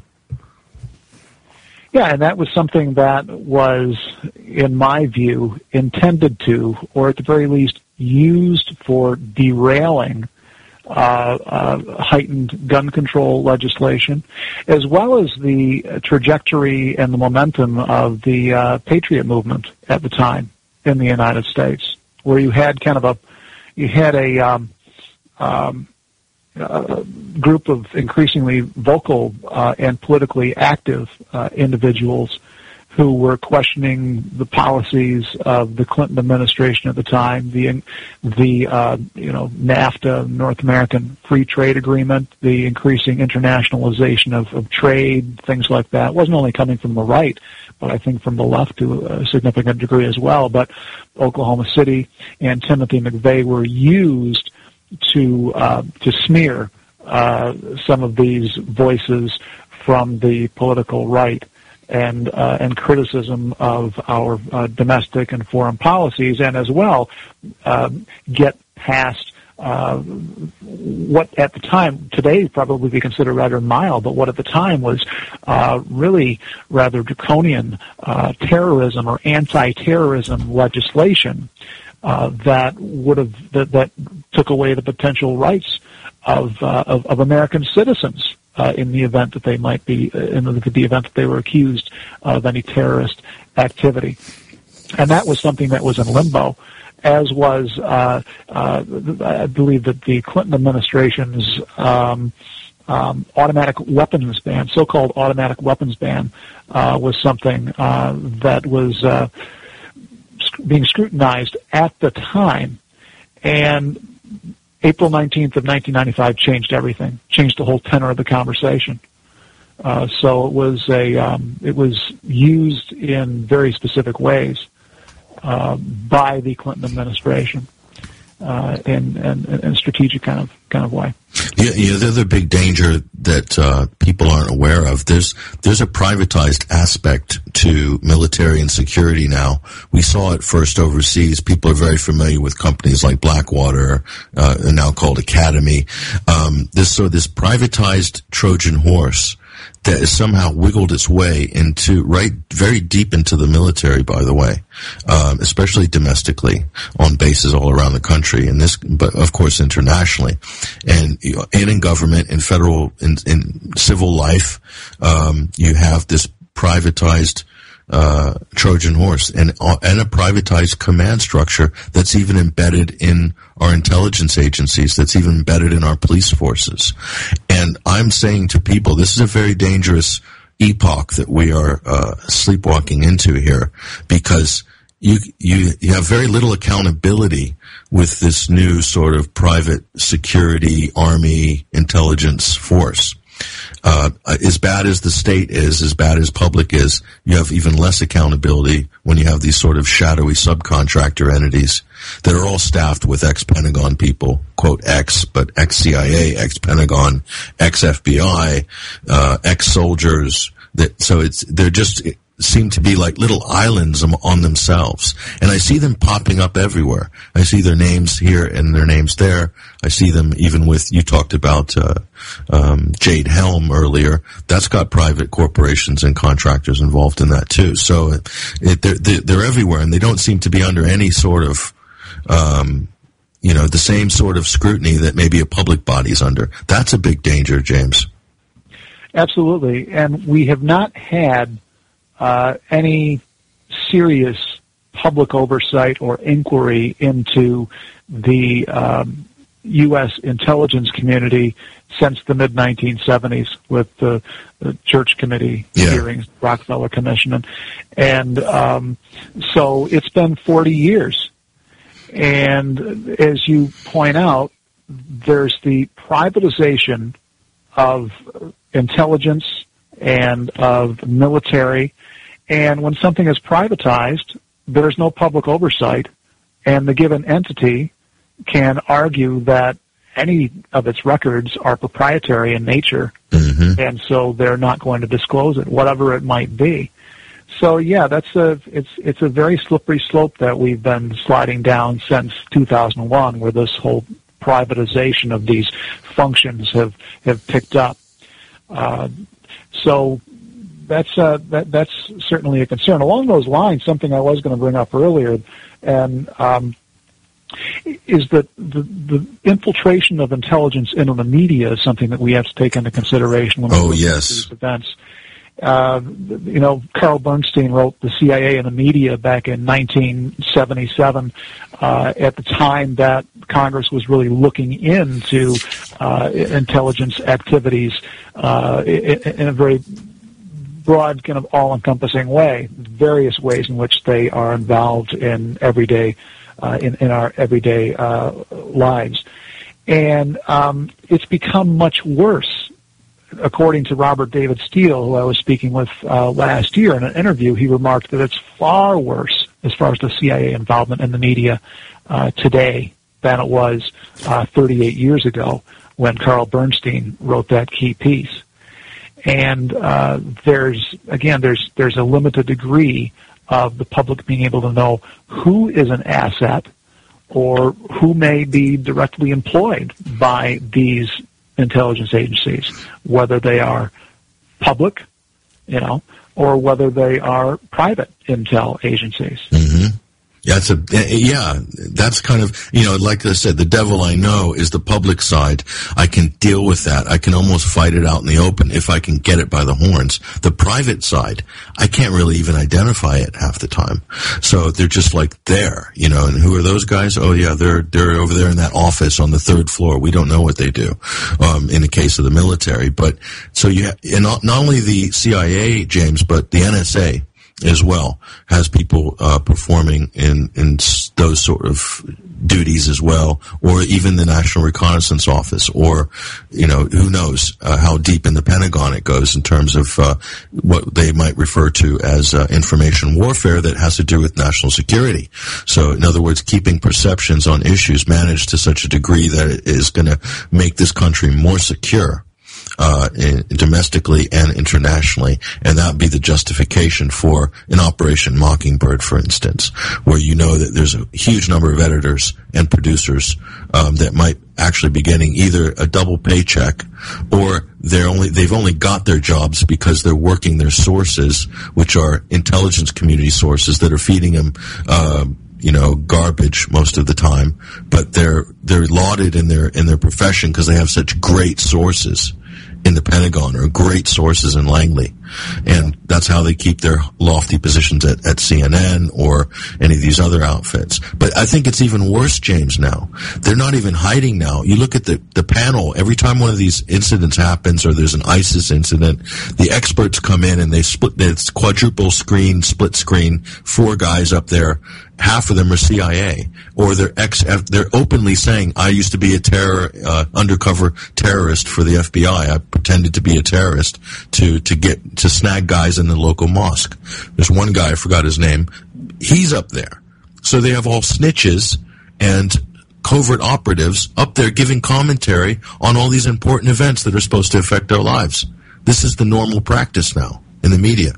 Yeah, and that was something that was, in my view, intended to, or at the very least, used for derailing uh, uh, heightened gun control legislation, as well as the trajectory and the momentum of the uh, Patriot movement at the time in the United States, where you had kind of a you had a, um, um, a group of increasingly vocal uh, and politically active uh, individuals who were questioning the policies of the Clinton administration at the time, the the uh, you know NAFTA, North American Free Trade Agreement, the increasing internationalization of, of trade, things like that. It wasn't only coming from the right, but I think from the left to a significant degree as well. But Oklahoma City and Timothy McVeigh were used to uh, to smear uh, some of these voices from the political right and uh, and criticism of our uh, domestic and foreign policies, and as well uh, get past uh, what at the time today probably be considered rather mild, but what at the time was uh, really rather draconian uh, terrorism or anti-terrorism legislation that would have that, that took away the potential rights of, of, of American citizens uh, in the event that they might be uh, in the, the event that they were accused of any terrorist activity. And that was something that was in limbo, as was uh, uh, I believe that the Clinton administration's um, um, automatic weapons ban, so-called automatic weapons ban, uh, was something uh, that was being scrutinized at the time, and April 19th of 1995 changed everything, changed the whole tenor of the conversation. Uh, so it was a um, it was used in very specific ways uh, by the Clinton administration uh, in, in, in a strategic kind of kind of way. Yeah, yeah, the big danger that uh, people aren't aware of. There's there's a privatized aspect to military and security now. We saw it first overseas. People are very familiar with companies like Blackwater, uh, now called Academi. Um, this so this privatized Trojan horse that has somehow wiggled its way into right very deep into the military. By the way, um, especially domestically on bases all around the country, and this, but of course internationally, and you know, and in government, in federal, in, in civil life, um, you have this privatized uh, Trojan horse and uh, and a privatized command structure that's even embedded in our intelligence agencies, that's even embedded in our police forces. And I'm saying to people, this is a very dangerous epoch that we are uh, sleepwalking into here, because you you you have very little accountability with this new sort of private security army intelligence force uh, as bad as the state is, as bad as public is, you have even less accountability when you have these sort of shadowy subcontractor entities that are all staffed with ex-Pentagon people, quote ex, but ex-CIA, ex-Pentagon, ex-FBI, uh, ex-soldiers. That so it's they're just seem to be like little islands on themselves. And I see them popping up everywhere. I see their names here and their names there. I see them even with, you talked about, uh, um, Jade Helm earlier. That's got private corporations and contractors involved in that too. So it, they're, they're everywhere and they don't seem to be under any sort of, um, you know, the same sort of scrutiny that maybe a public body's under. That's a big danger, James. Absolutely. And we have not had any serious public oversight or inquiry into the um, U.S. intelligence community since the mid 1970s with the, the Church Committee yeah. hearings, Rockefeller Commission, and, and um, so it's been 40 years. And as you point out, there's the privatization of intelligence and of military and when something is privatized, there's no public oversight, and the given entity can argue that any of its records are proprietary in nature, mm-hmm. and so they're not going to disclose it, whatever it might be. So yeah, that's a it's it's a very slippery slope that we've been sliding down since 2001, where this whole privatization of these functions have have picked up. Uh, so that's uh, that, that's certainly a concern. Along those lines, something I was going to bring up earlier, and um, is that the, the infiltration of intelligence into the media is something that we have to take into consideration when we oh, look yes. at these events. Uh, you know, Carl Bernstein wrote The CIA and the Media back in 1977, uh, at the time that Congress was really looking into uh, intelligence activities uh, in a very broad, kind of all-encompassing way, various ways in which they are involved in everyday, uh, in, in our everyday uh, lives. And um, it's become much worse. According to Robert David Steele, who I was speaking with uh, last year in an interview, he remarked that it's far worse as far as the CIA involvement in the media uh, today than it was uh, 38 years ago when Carl Bernstein wrote that key piece and uh, there's again there's there's a limited degree of the public being able to know who is an asset or who may be directly employed by these intelligence agencies, whether they are public, you know, or whether they are private intel agencies. Mm-hmm. It's a yeah. That's kind of you know, like I said, the devil I know is the public side. I can deal with that. I can almost fight it out in the open if I can get it by the horns. The private side, I can't really even identify it half the time. So they're just like there, you know. And who are those guys? Oh yeah, they're they're over there in that office on the third floor. We don't know what they do. Um, in the case of the military, but so you and not, not only the CIA, James, but the NSA as well has people uh, performing in in those sort of duties as well, or even the National Reconnaissance Office, or you know who knows uh, how deep in the Pentagon it goes in terms of uh, what they might refer to as uh, information warfare that has to do with national security. So, in other words, keeping perceptions on issues managed to such a degree that it is going to make this country more secure uh, in, domestically and internationally, and that would be the justification for an Operation Mockingbird, for instance, where you know that there's a huge number of editors and producers um, that might actually be getting either a double paycheck or they're only they've only got their jobs because they're working their sources, which are intelligence community sources that are feeding them. Uh, you know, garbage most of the time, but they're they're lauded in their in their profession because they have such great sources in the Pentagon or great sources in Langley. And that's how they keep their lofty positions at, at CNN or any of these other outfits. But I think it's even worse, James, now. They're not even hiding now. You look at the, the panel, every time one of these incidents happens or there's an ISIS incident, the experts come in and they split, it's quadruple screen, split screen, four guys up there half of them are CIA, or they're ex. They're openly saying, "I used to be a terror uh, undercover terrorist for the FBI. I pretended to be a terrorist to to get to snag guys in the local mosque." There's one guy, I forgot his name. He's up there, so they have all snitches and covert operatives up there giving commentary on all these important events that are supposed to affect our lives. This is the normal practice now in the media.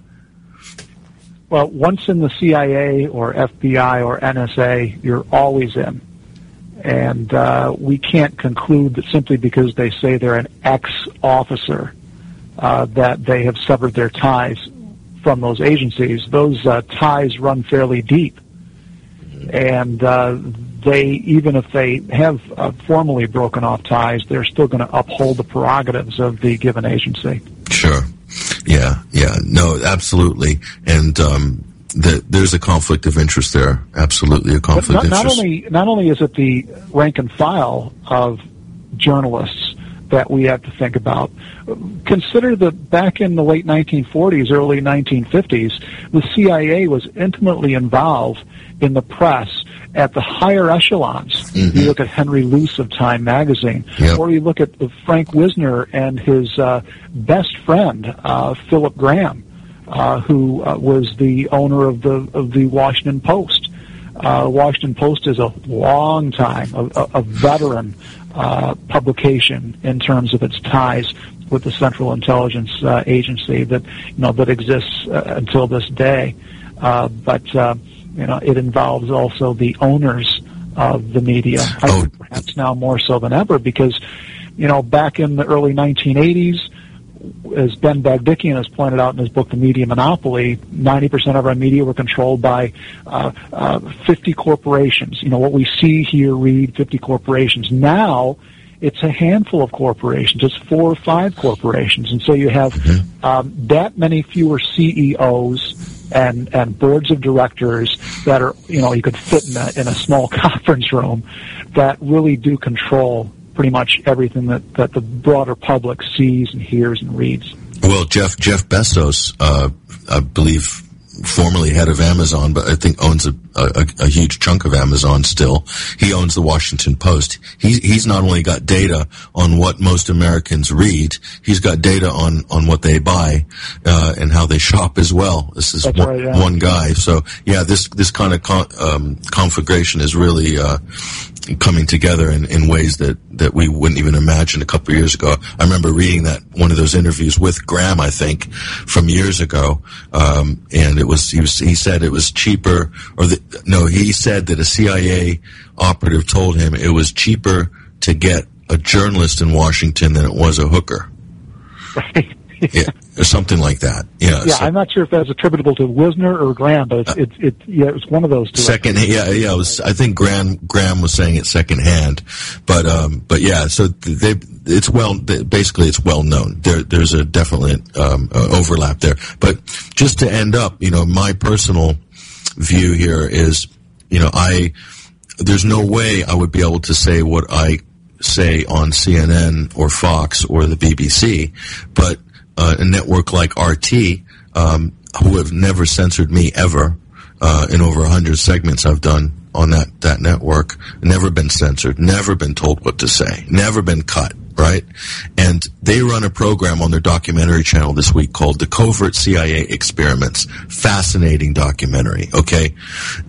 Well, once in the CIA or FBI or NSA, you're always in. And uh, we can't conclude that simply because they say they're an ex-officer uh, that they have severed their ties from those agencies. Those uh, ties run fairly deep. And uh, they, even if they have uh, formally broken off ties, they're still going to uphold the prerogatives of the given agency. Sure. Yeah, yeah, no, absolutely, and um, the, there's a conflict of interest there. Absolutely, a conflict not, not only not only is it the rank and file of journalists that we have to think about. Consider that back in the late 1940s, early 1950s, the CIA was intimately involved in the press at the higher echelons. Mm-hmm. You look at Henry Luce of Time magazine, yep. or you look at Frank Wisner and his uh, best friend, uh, Philip Graham, uh, who uh, was the owner of the of the Washington Post. Uh, Washington Post is a long time, a, a, a veteran uh, publication in terms of its ties with the Central Intelligence uh, Agency that you know that exists uh, until this day. Uh but you know, it involves also the owners of the media. Oh. perhaps now more so than ever because, you know, back in the early 1980s, as Ben Bagdikian has pointed out in his book, The Media Monopoly, 90% of our media were controlled by uh, uh, 50 corporations. You know, what we see, hear, read, 50 corporations. Now, it's a handful of corporations. It's four or five corporations. And so you have mm-hmm. um, that many fewer CEOs and and boards of directors that are you know you could fit in a in a small *laughs* conference room that really do control pretty much everything that that the broader public sees and hears and reads. Well, Jeff Jeff Bezos, uh, I believe formerly head of Amazon, but I think owns a, a, a, huge chunk of Amazon still. He owns the Washington Post. He, he's not only got data on what most Americans read, he's got data on, on what they buy, uh, and how they shop as well. This is one, right, yeah. one, guy. So yeah, this, this kind of con, um, conflagration is really, uh, coming together in, in ways that, that we wouldn't even imagine a couple of years ago. I remember reading that one of those interviews with Graham, I think, from years ago, um, and it was he was he said it was cheaper, or the, no, he said that a CIA operative told him it was cheaper to get a journalist in Washington than it was a hooker. Right. *laughs* yeah, or something like that. Yeah. Yeah, so. I'm not sure if that's attributable to Wisner or Graham, but it's uh, it, it yeah, it was one of those two. Second, yeah, yeah. It was. I think Graham Graham was saying it second hand, but um, but yeah. So they, it's well, basically, it's well known. There, there's a definite um, uh, overlap there. But just to end up, you know, my personal view here is, you know, I there's no way I would be able to say what I say on CNN or Fox or the BBC, but uh, a network like RT, um, who have never censored me ever, uh, in over 100 segments I've done on that, that network, never been censored, never been told what to say, never been cut, right? And they run a program on their documentary channel this week called The Covert CIA Experiments. Fascinating documentary, okay?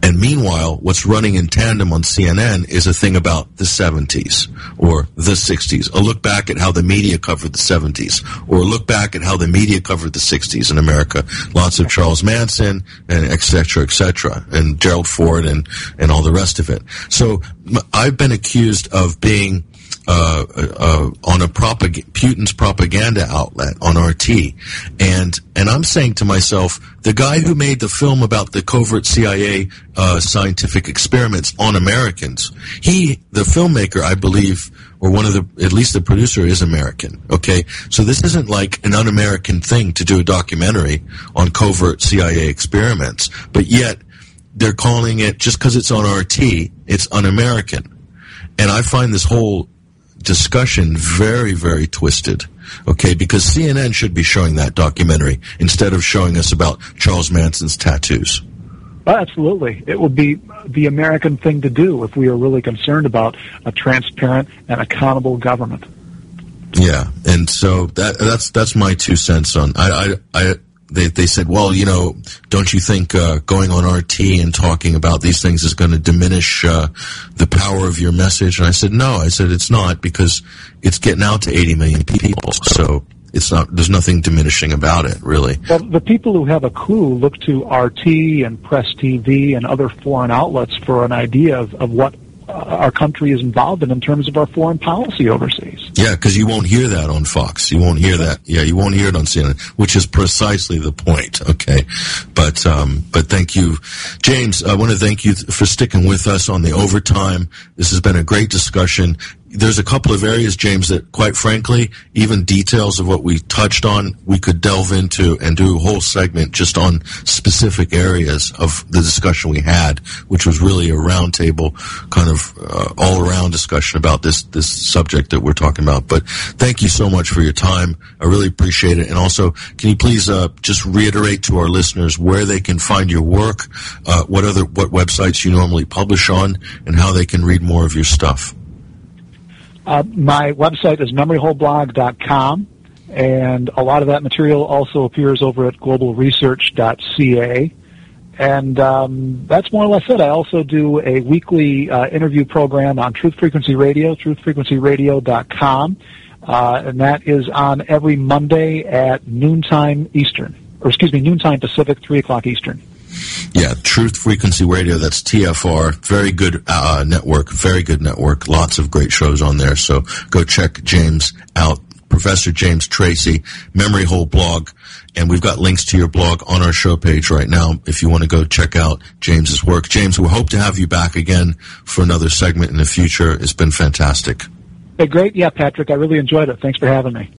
And meanwhile, what's running in tandem on CNN is a thing about the 70s or the 60s. A look back at how the media covered the 70s or a look back at how the media covered the 60s in America. Lots of Charles Manson and et cetera, et cetera, and Gerald Ford and, and all the rest of it. So I've been accused of being uh, uh, on a propag- Putin's propaganda outlet on RT, and and I'm saying to myself, the guy who made the film about the covert CIA uh, scientific experiments on Americans, he, the filmmaker, I believe, or one of the, at least the producer is American. Okay, so this isn't like an un-American thing to do a documentary on covert CIA experiments, but yet they're calling it just because it's on RT, it's un-American. And I find this whole discussion very, very twisted. Okay, because CNN should be showing that documentary instead of showing us about Charles Manson's tattoos. Absolutely. It would be the American thing to do if we are really concerned about a transparent and accountable government. Yeah, and so that that's that's my two cents on. I I, I they they said, well, you know, don't you think uh, going on RT and talking about these things is going to diminish uh, the power of your message? And I said, no. I said it's not because it's getting out to 80 million people. So it's not. There's nothing diminishing about it, really. Well, the people who have a clue look to RT and Press TV and other foreign outlets for an idea of, of what our country is involved in in terms of our foreign policy overseas. Yeah, because you won't hear that on Fox. You won't hear that. Yeah, you won't hear it on CNN, which is precisely the point. Okay, but um, but thank you, James. I want to thank you for sticking with us on the overtime. This has been a great discussion. There's a couple of areas, James, that quite frankly, even details of what we touched on, we could delve into and do a whole segment just on specific areas of the discussion we had, which was really a roundtable kind of uh, all around discussion about this, this subject that we're talking about. But thank you so much for your time. I really appreciate it. And also, can you please uh, just reiterate to our listeners where they can find your work, uh, what other, what websites you normally publish on, and how they can read more of your stuff? Uh, my website is memoryholeblog.com, and a lot of that material also appears over at globalresearch.ca. And um, that's more or less it. I also do a weekly uh, interview program on Truth Frequency Radio, truthfrequencyradio.com, uh, and that is on every Monday at noontime Eastern, or excuse me, noontime Pacific, 3 o'clock Eastern. Yeah, Truth Frequency Radio. That's TFR. Very good uh, network. Very good network. Lots of great shows on there. So go check James out. Professor James Tracy, Memory Hole blog, and we've got links to your blog on our show page right now. If you want to go check out James's work, James, we hope to have you back again for another segment in the future. It's been fantastic. Hey, great. Yeah, Patrick, I really enjoyed it. Thanks for having me.